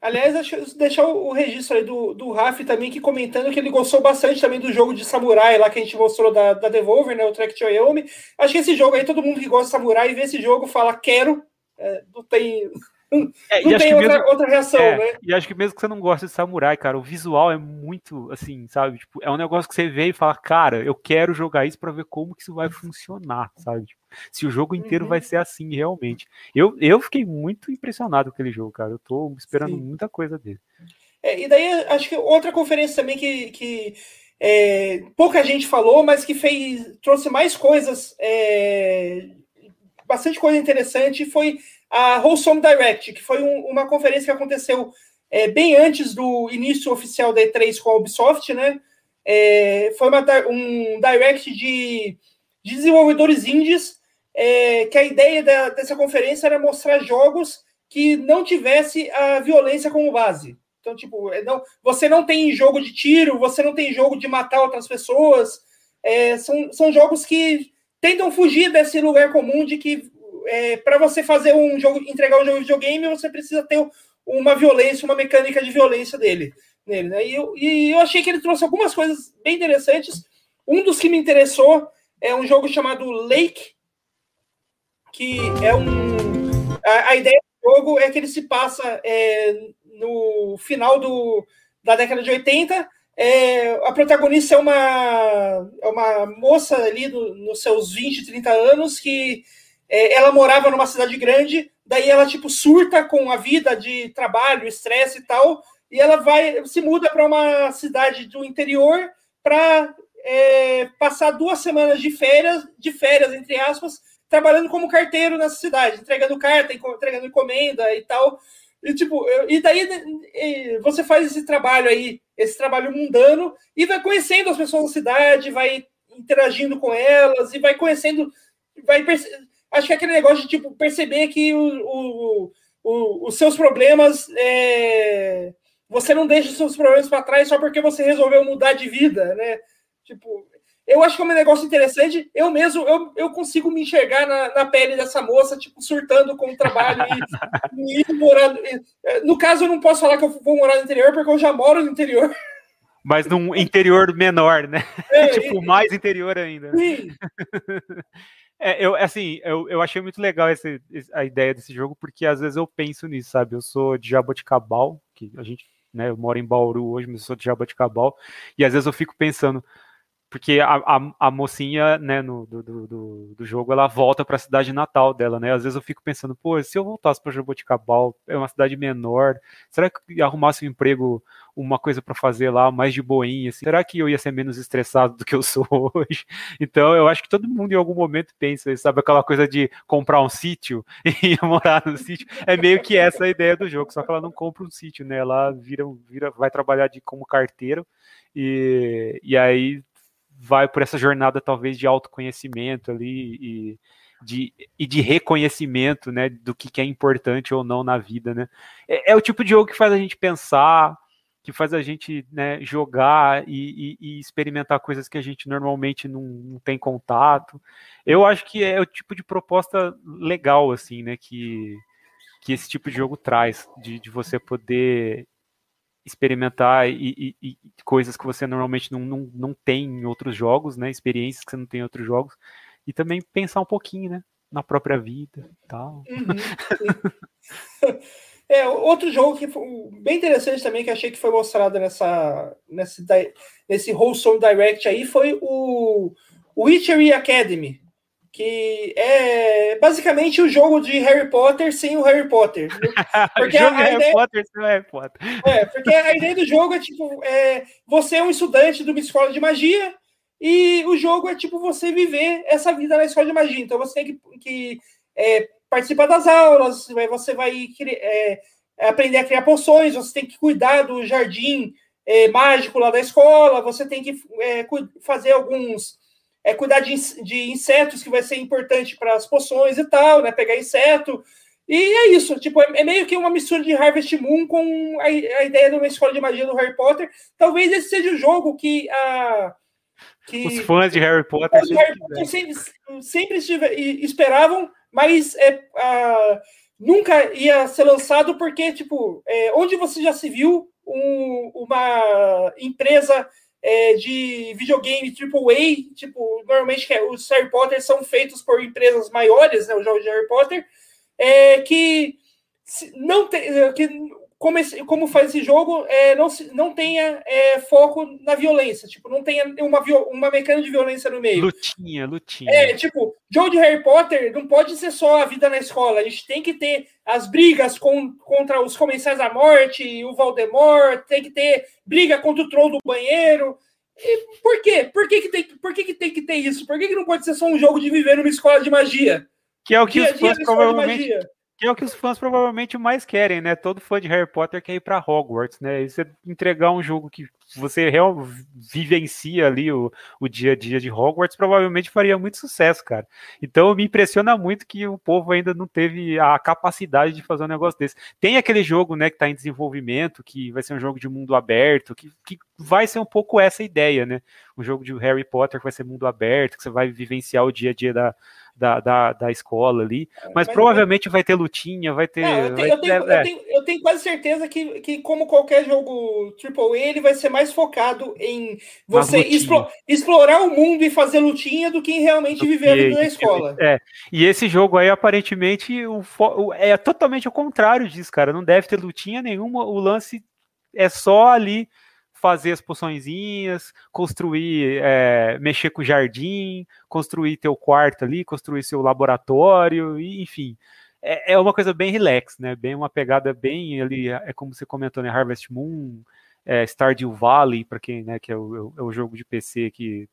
Aliás, deixar o registro aí do, do Raf também, que comentando que ele gostou bastante também do jogo de samurai lá que a gente mostrou da, da Devolver, né, o Track to Yomi. Acho que esse jogo aí, todo mundo que gosta de samurai vê esse jogo fala, quero. É, não tem é, não tem outra, mesmo, outra reação, é, né? E acho que mesmo que você não goste de samurai, cara, o visual é muito, assim, sabe? Tipo, é um negócio que você vê e fala, cara, eu quero jogar isso para ver como que isso vai funcionar, sabe? Tipo, se o jogo inteiro uhum. vai ser assim, realmente. Eu, eu fiquei muito impressionado com aquele jogo, cara. Eu tô esperando Sim. muita coisa dele. É, e daí, acho que outra conferência também que, que é, pouca gente falou, mas que fez trouxe mais coisas, é, bastante coisa interessante, foi a Wholesome Direct, que foi um, uma conferência que aconteceu é, bem antes do início oficial da E3 com a Ubisoft, né? É, foi uma, um direct de, de desenvolvedores indies, é, que a ideia da, dessa conferência era mostrar jogos que não tivesse a violência como base. Então, tipo, é, não, você não tem jogo de tiro, você não tem jogo de matar outras pessoas. É, são, são jogos que tentam fugir desse lugar comum de que é, para você fazer um jogo, entregar um jogo de videogame, você precisa ter uma violência, uma mecânica de violência dele. Nele, né? e, eu, e eu achei que ele trouxe algumas coisas bem interessantes. Um dos que me interessou é um jogo chamado Lake, que é um. A, a ideia do jogo é que ele se passa é, no final do, da década de 80. É, a protagonista é uma, é uma moça ali nos seus 20, 30 anos que é, ela morava numa cidade grande, daí ela tipo surta com a vida de trabalho, estresse e tal, e ela vai se muda para uma cidade do interior para é, passar duas semanas de férias, de férias entre aspas, trabalhando como carteiro nessa cidade, entregando carta, entregando encomenda e tal. E, tipo, e daí você faz esse trabalho aí, esse trabalho mundano, e vai conhecendo as pessoas da cidade, vai interagindo com elas, e vai conhecendo, vai acho que é aquele negócio de tipo, perceber que o, o, o, os seus problemas. É... Você não deixa os seus problemas para trás só porque você resolveu mudar de vida, né? Tipo, eu acho que é um negócio interessante. Eu mesmo, eu, eu consigo me enxergar na, na pele dessa moça, tipo, surtando com o trabalho e, e morando. No caso, eu não posso falar que eu vou morar no interior, porque eu já moro no interior. Mas num interior menor, né? É, tipo, mais interior ainda. Sim. É, eu, assim, eu, eu achei muito legal esse, a ideia desse jogo, porque às vezes eu penso nisso, sabe? Eu sou de Jaboticabal, que a gente, né, eu moro em Bauru hoje, mas eu sou de Jaboticabal, e às vezes eu fico pensando, porque a, a, a mocinha, né, no, do, do, do jogo, ela volta para a cidade natal dela, né? Às vezes eu fico pensando, pô, se eu voltasse para Jaboticabal, é uma cidade menor, será que arrumasse um emprego, uma coisa para fazer lá, mais de boinha, assim, será que eu ia ser menos estressado do que eu sou hoje? Então, eu acho que todo mundo em algum momento pensa, sabe, aquela coisa de comprar um sítio e morar no sítio, é meio que essa a ideia do jogo, só que ela não compra um sítio, né? Ela vira, vira vai trabalhar de como carteiro e, e aí vai por essa jornada talvez de autoconhecimento ali e de, e de reconhecimento, né, do que, que é importante ou não na vida, né. É, é, o tipo de jogo que faz a gente pensar, que faz a gente né, jogar e, e, e, experimentar coisas que a gente normalmente não, não, tem contato. Eu acho que é o tipo de proposta legal, assim, né, que, que esse tipo de jogo traz, de, de você poder experimentar e, e, e, coisas que você normalmente não, não, não tem em outros jogos, né? Experiências que você não tem em outros jogos. E também pensar um pouquinho, né? Na própria vida e tal. Uhum, é, outro jogo que foi bem interessante também, que achei que foi mostrado nessa, nesse, nesse Wholesome Direct aí, foi o Witchery Academy que é basicamente o jogo de Harry Potter sem o Harry Potter. Porque o jogo a, a Harry ideia... Potter sem o Harry Potter. É, porque a ideia do jogo é tipo, é, você é um estudante de uma escola de magia e o jogo é tipo você viver essa vida na escola de magia. Então você tem que, que é, participar das aulas, você vai é, aprender a criar poções, você tem que cuidar do jardim é, mágico lá da escola, você tem que é, fazer alguns é cuidar de, de insetos, que vai ser importante para as poções e tal, né? Pegar inseto. E é isso, tipo, é, é, meio que uma mistura de Harvest Moon com a, a, ideia de uma escola de magia do Harry Potter. Talvez esse seja o jogo que a. Que, Os fãs de Harry Potter, de Harry Potter sempre, sempre esperavam, mas é, a, nunca ia ser lançado porque, tipo, é, onde você já se viu um, uma empresa é, de videogame AAA, tipo, normalmente é, os Harry Potter são feitos por empresas maiores, né, os jogos de Harry Potter, é, que não tem, que como, esse, como faz esse jogo, é, não, não tenha é, foco na violência, tipo, não tenha uma, uma mecânica de violência no meio. Lutinha, lutinha. É, tipo, jogo de Harry Potter não pode ser só a vida na escola, a gente tem que ter as brigas com, contra os comensais da morte, o Voldemort, tem que ter briga contra o troll do banheiro. E por quê? Por que, que, tem, por que, que tem que ter isso? Por que, que não pode ser só um jogo de viver numa escola de magia? Que é o que dia os fãs provavelmente que é o que os fãs provavelmente mais querem, né? Todo fã de Harry Potter quer ir para Hogwarts, né? E você entregar um jogo que você real, vivencia ali o, o dia a dia de Hogwarts, provavelmente faria muito sucesso, cara. Então me impressiona muito que o povo ainda não teve a capacidade de fazer um negócio desse. Tem aquele jogo, né, que está em desenvolvimento, que vai ser um jogo de mundo aberto, que, que vai ser um pouco essa ideia, né? Um jogo de Harry Potter que vai ser mundo aberto, que você vai vivenciar o dia a dia da, da, da, da escola ali. É, mas, mas provavelmente vai ter lutinha, vai ter. Não, eu, tenho, eu, tenho, é. eu, tenho, eu, tenho, quase certeza que, que, como qualquer jogo AAA, ele vai ser mais focado em você explo, explorar o mundo e fazer lutinha do que em realmente viver a vida na escola. É. E esse jogo aí, aparentemente, o, o, é totalmente o contrário disso, cara. Não deve ter lutinha nenhuma. O lance é só ali fazer as poçõezinhas, construir, é, mexer com o jardim, construir teu quarto ali, construir seu laboratório, enfim. É, é, uma coisa bem relax, né? Bem uma pegada bem ali, é como você comentou, né? Harvest Moon, é, Stardew Valley, para quem, né, que é o, é o jogo de PC que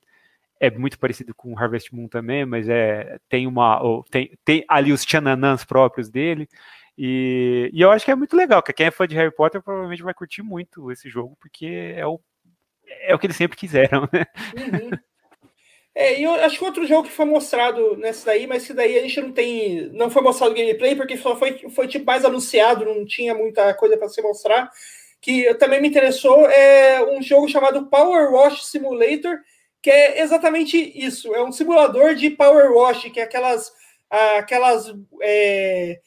é muito parecido com Harvest Moon também, mas é tem uma tem, tem ali os tchananãs próprios dele. E, e eu acho que é muito legal, que quem é fã de Harry Potter provavelmente vai curtir muito esse jogo, porque é o, é o que eles sempre quiseram, né? Uhum. É, e eu acho que outro jogo que foi mostrado nessa daí, mas que daí a gente não tem. Não foi mostrado gameplay, porque só foi, foi tipo mais anunciado, não tinha muita coisa para se mostrar. Que também me interessou é um jogo chamado Power Wash Simulator, que é exatamente isso. É um simulador de Power Wash, que é aquelas. aquelas é,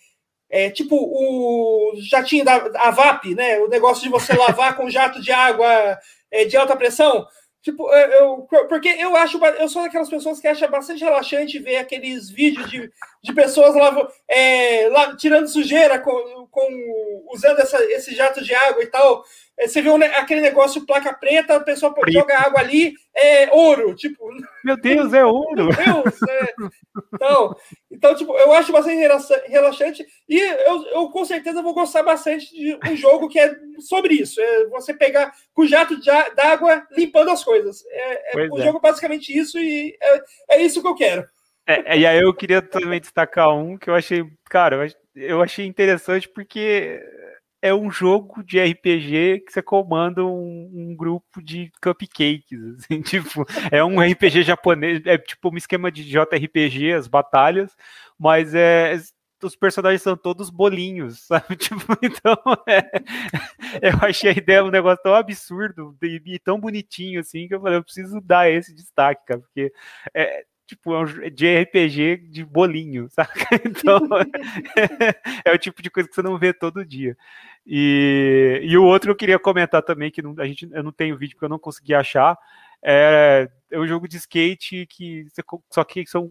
é, tipo o jatinho da a VAP, né? O negócio de você lavar com jato de água é, de alta pressão. Tipo, eu, porque eu acho, eu sou daquelas pessoas que acham bastante relaxante ver aqueles vídeos de, de pessoas lá, é, tirando sujeira com, com usando essa, esse jato de água e tal. É, você vê um, aquele negócio placa preta, a pessoa Preto. joga água ali, é ouro, tipo. Meu Deus, é ouro! Meu Deus! É, então, então, tipo, eu acho bastante relaxante e eu, eu com certeza vou gostar bastante de um jogo que é sobre isso. É você pegar com jato d'água limpando as coisas. É, é o é. jogo é basicamente isso e é, isso que eu quero. E aí eu queria também destacar um que eu achei, cara, eu achei interessante porque é um jogo de RPG que você comanda um, um, grupo de cupcakes, assim, tipo, é um RPG japonês, é tipo um esquema de JRPG, as batalhas, mas é os personagens são todos bolinhos, sabe? Tipo, então, é, eu achei a ideia um negócio tão absurdo e, e, tão bonitinho, assim, que eu falei, eu preciso dar esse destaque, cara, porque é, tipo, é um de RPG de bolinho, saca? Então, é, o tipo de coisa que você não vê todo dia. E, e o outro eu queria comentar também, que não, a gente, eu não tenho vídeo porque eu não consegui achar, é, é um jogo de skate que só que são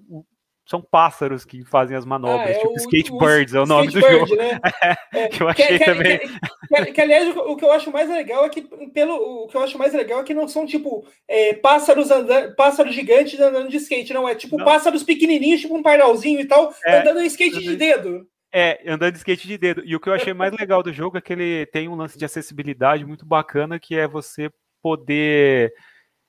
são pássaros que fazem as manobras, ah, é tipo o, Skatebirds, é o nome do jogo. Né? É, que eu achei que, também. Que, que, que, aliás, o que eu acho mais legal é que pelo o que eu acho mais legal é que não são tipo é, pássaros andando, pássaros gigantes andando de skate, não é tipo não. pássaros pequenininhos, tipo um pardalzinho e tal, é, andando em skate de dedo. É, andando de skate de dedo. E o que eu achei mais legal do jogo é que ele tem um lance de acessibilidade muito bacana, que é você poder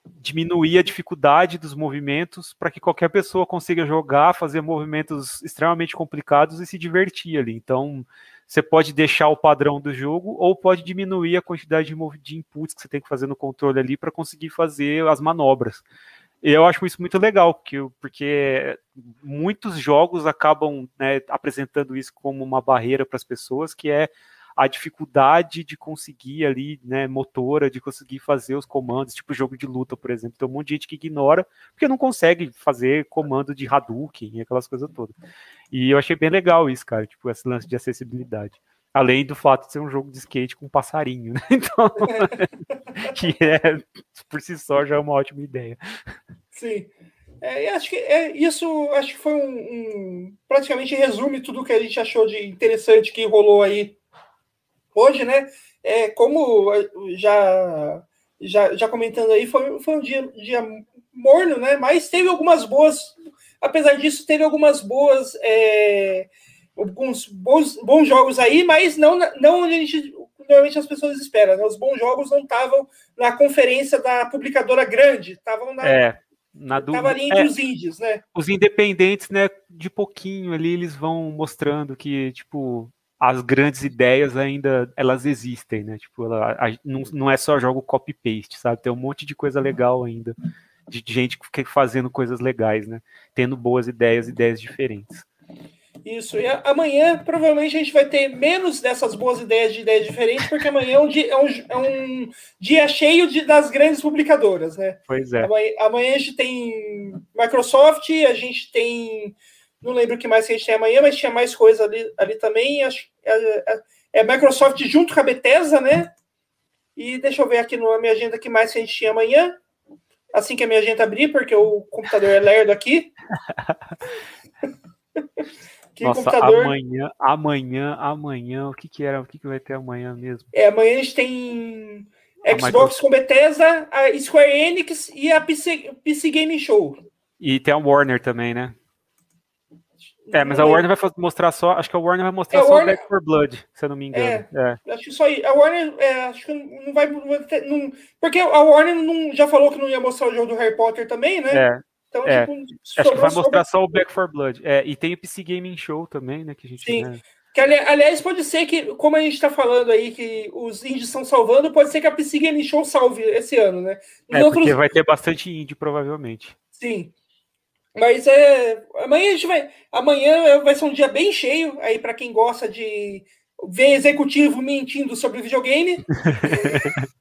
diminuir a dificuldade dos movimentos para que qualquer pessoa consiga jogar, fazer movimentos extremamente complicados e se divertir ali. Então, você pode deixar o padrão do jogo ou pode diminuir a quantidade de, de inputs que você tem que fazer no controle ali para conseguir fazer as manobras. Eu acho isso muito legal, porque, porque muitos jogos acabam né, apresentando isso como uma barreira para as pessoas, que é a dificuldade de conseguir ali, né, motora, de conseguir fazer os comandos, tipo jogo de luta, por exemplo. Tem um monte de gente que ignora, porque não consegue fazer comando de Hadouken e aquelas coisas todas. E eu achei bem legal isso, cara, tipo, esse lance de acessibilidade. Além do fato de ser um jogo de skate com um passarinho, né? Então, que é, por si só, já é uma ótima ideia. Sim. É, acho que é, isso acho que foi um, um, praticamente resume tudo que a gente achou de interessante que rolou aí hoje, né? É, como já, já, já comentando aí, foi, foi um dia, dia morno, né? Mas teve algumas boas, apesar disso, teve algumas boas, é, alguns bons, bons jogos aí, mas não, não onde a gente normalmente as pessoas esperam. Né? Os bons jogos não estavam na conferência da publicadora grande, estavam na. É. Na do... Tava ali entre é, os índios, né? Os independentes, né? De pouquinho ali, eles vão mostrando que, tipo, as grandes ideias ainda elas existem, né? Tipo, ela, a, não, não é só jogo copy-paste, sabe? Tem um monte de coisa legal ainda, de, de gente fazendo coisas legais, né? Tendo boas ideias, ideias diferentes. Isso, e amanhã provavelmente a gente vai ter menos dessas boas ideias de ideias diferentes, porque amanhã é um dia, é um, é um dia cheio de, das grandes publicadoras, né? Pois é. Amanhã, amanhã a gente tem Microsoft, a gente tem não lembro o que mais que a gente tem amanhã, mas tinha mais coisa ali, ali também. Acho é, é, é Microsoft junto com a Bethesda, né? E deixa eu ver aqui na minha agenda que mais que a gente tinha amanhã. Assim que a minha agenda abrir, porque o computador é lerdo aqui. que Nossa, computador... amanhã, amanhã, amanhã, o que que era? O que que vai ter amanhã mesmo? É, amanhã a gente tem Xbox com Bethesda, a Square Enix e a PC, PC Game Show. E tem a Warner também, né? É, mas a Warner vai mostrar só. Acho que a Warner vai mostrar é, só Warner... Back for Blood, se eu não me engano. É, é. Acho que só A Warner, é, acho que não vai. Não, porque a Warner não, já falou que não ia mostrar o jogo do Harry Potter também, né? É. Então, é. tipo, acho que vai mostrar só o Back for Blood. É, e tem o PC Gaming Show também, né? Que a gente. Sim. Né? Que, aliás, pode ser que, como a gente está falando aí, que os indies estão salvando, pode ser que a PC Gaming Show salve esse ano, né? é, outros... porque vai ter bastante indie, provavelmente. Sim. Mas é, amanhã a gente vai. Amanhã vai ser um dia bem cheio aí para quem gosta de ver executivo mentindo sobre videogame.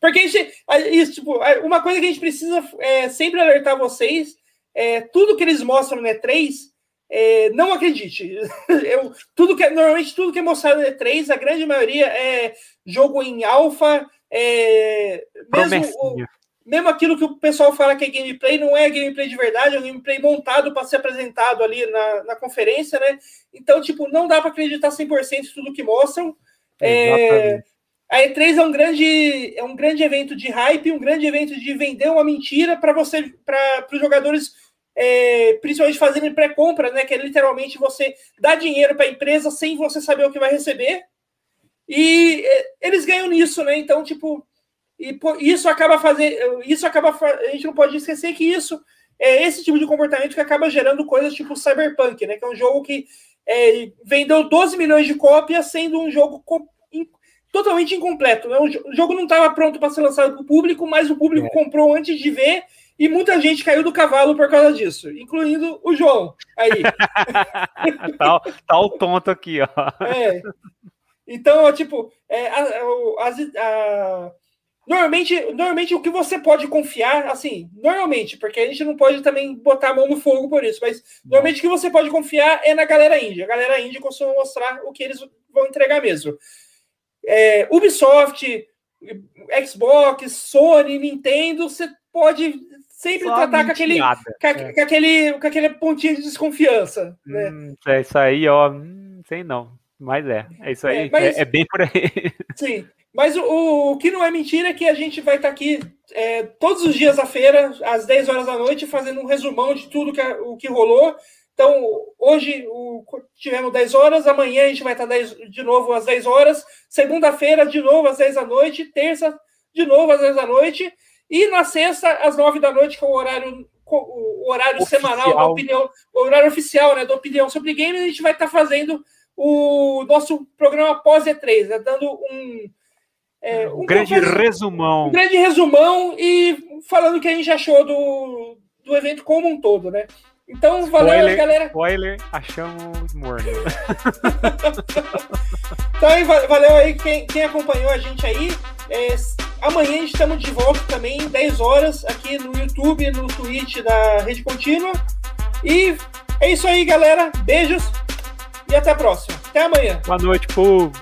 Porque a gente, isso, tipo, uma coisa que a gente precisa é, sempre alertar vocês é tudo que eles mostram no E3, é, não acredite. Eu, tudo que, normalmente tudo que é mostrado no E3, a grande maioria é jogo em alfa, é, mesmo mesmo aquilo que o pessoal fala que é gameplay, não é gameplay de verdade, é um gameplay montado para ser apresentado ali na, na conferência, né? Então, tipo, não dá para acreditar 100% em tudo que mostram. É, a E3 é um grande é um grande evento de hype, um grande evento de vender uma mentira para você para os jogadores é, principalmente fazendo pré-compra, né? Que é literalmente você dá dinheiro para a empresa sem você saber o que vai receber. E é, eles ganham nisso, né? Então, tipo, e isso acaba fazendo. Isso acaba. A gente não pode esquecer que isso é esse tipo de comportamento que acaba gerando coisas tipo Cyberpunk, né? Que é um jogo que é, vendeu 12 milhões de cópias, sendo um jogo com, totalmente incompleto. Né? O jogo não estava pronto para ser lançado para o público, mas o público é. comprou antes de ver e muita gente caiu do cavalo por causa disso, incluindo o João. Aí. tá, tá o tonto aqui, ó. É. Então, tipo, é, a, a, a, normalmente, normalmente o que você pode confiar, assim, normalmente, porque a gente não pode também botar a mão no fogo por isso, mas normalmente o que você pode confiar é na galera índia. A galera índia costuma mostrar o que eles vão entregar mesmo. É, Ubisoft, Xbox, Sony, Nintendo, você pode sempre Só tratar com aquele, com, é. com, aquele, com aquele pontinho de desconfiança. Né? Hum, é isso aí, ó. Hum, sei não. Mas é, é isso aí. É, mas, é, é bem por aí. Sim. Mas o, o, que não é mentira é que a gente vai estar tá aqui é, todos os dias da feira, às 10 horas da noite, fazendo um resumão de tudo que, o que rolou. Então, hoje o, tivemos 10 horas, amanhã a gente vai estar 10, de novo às 10 horas, segunda-feira de novo às 10 da noite, terça de novo às 10 da noite, e na sexta às 9 da noite, que é o horário, o horário oficial. semanal da opinião, o horário oficial né, da opinião sobre games, a gente vai estar fazendo o nosso programa pós E3, né, dando um. É, um, um grande resumão. Um grande resumão e falando o que a gente achou do, do evento como um todo, né? Então, valeu, spoiler, galera. Spoiler, achamos morno. então, aí, valeu aí quem, quem acompanhou a gente aí. É, amanhã estamos de volta também, 10 horas, aqui no YouTube, no Twitch da Rede Contínua. E é isso aí, galera. Beijos e até a próxima. Até amanhã. Boa noite, povo.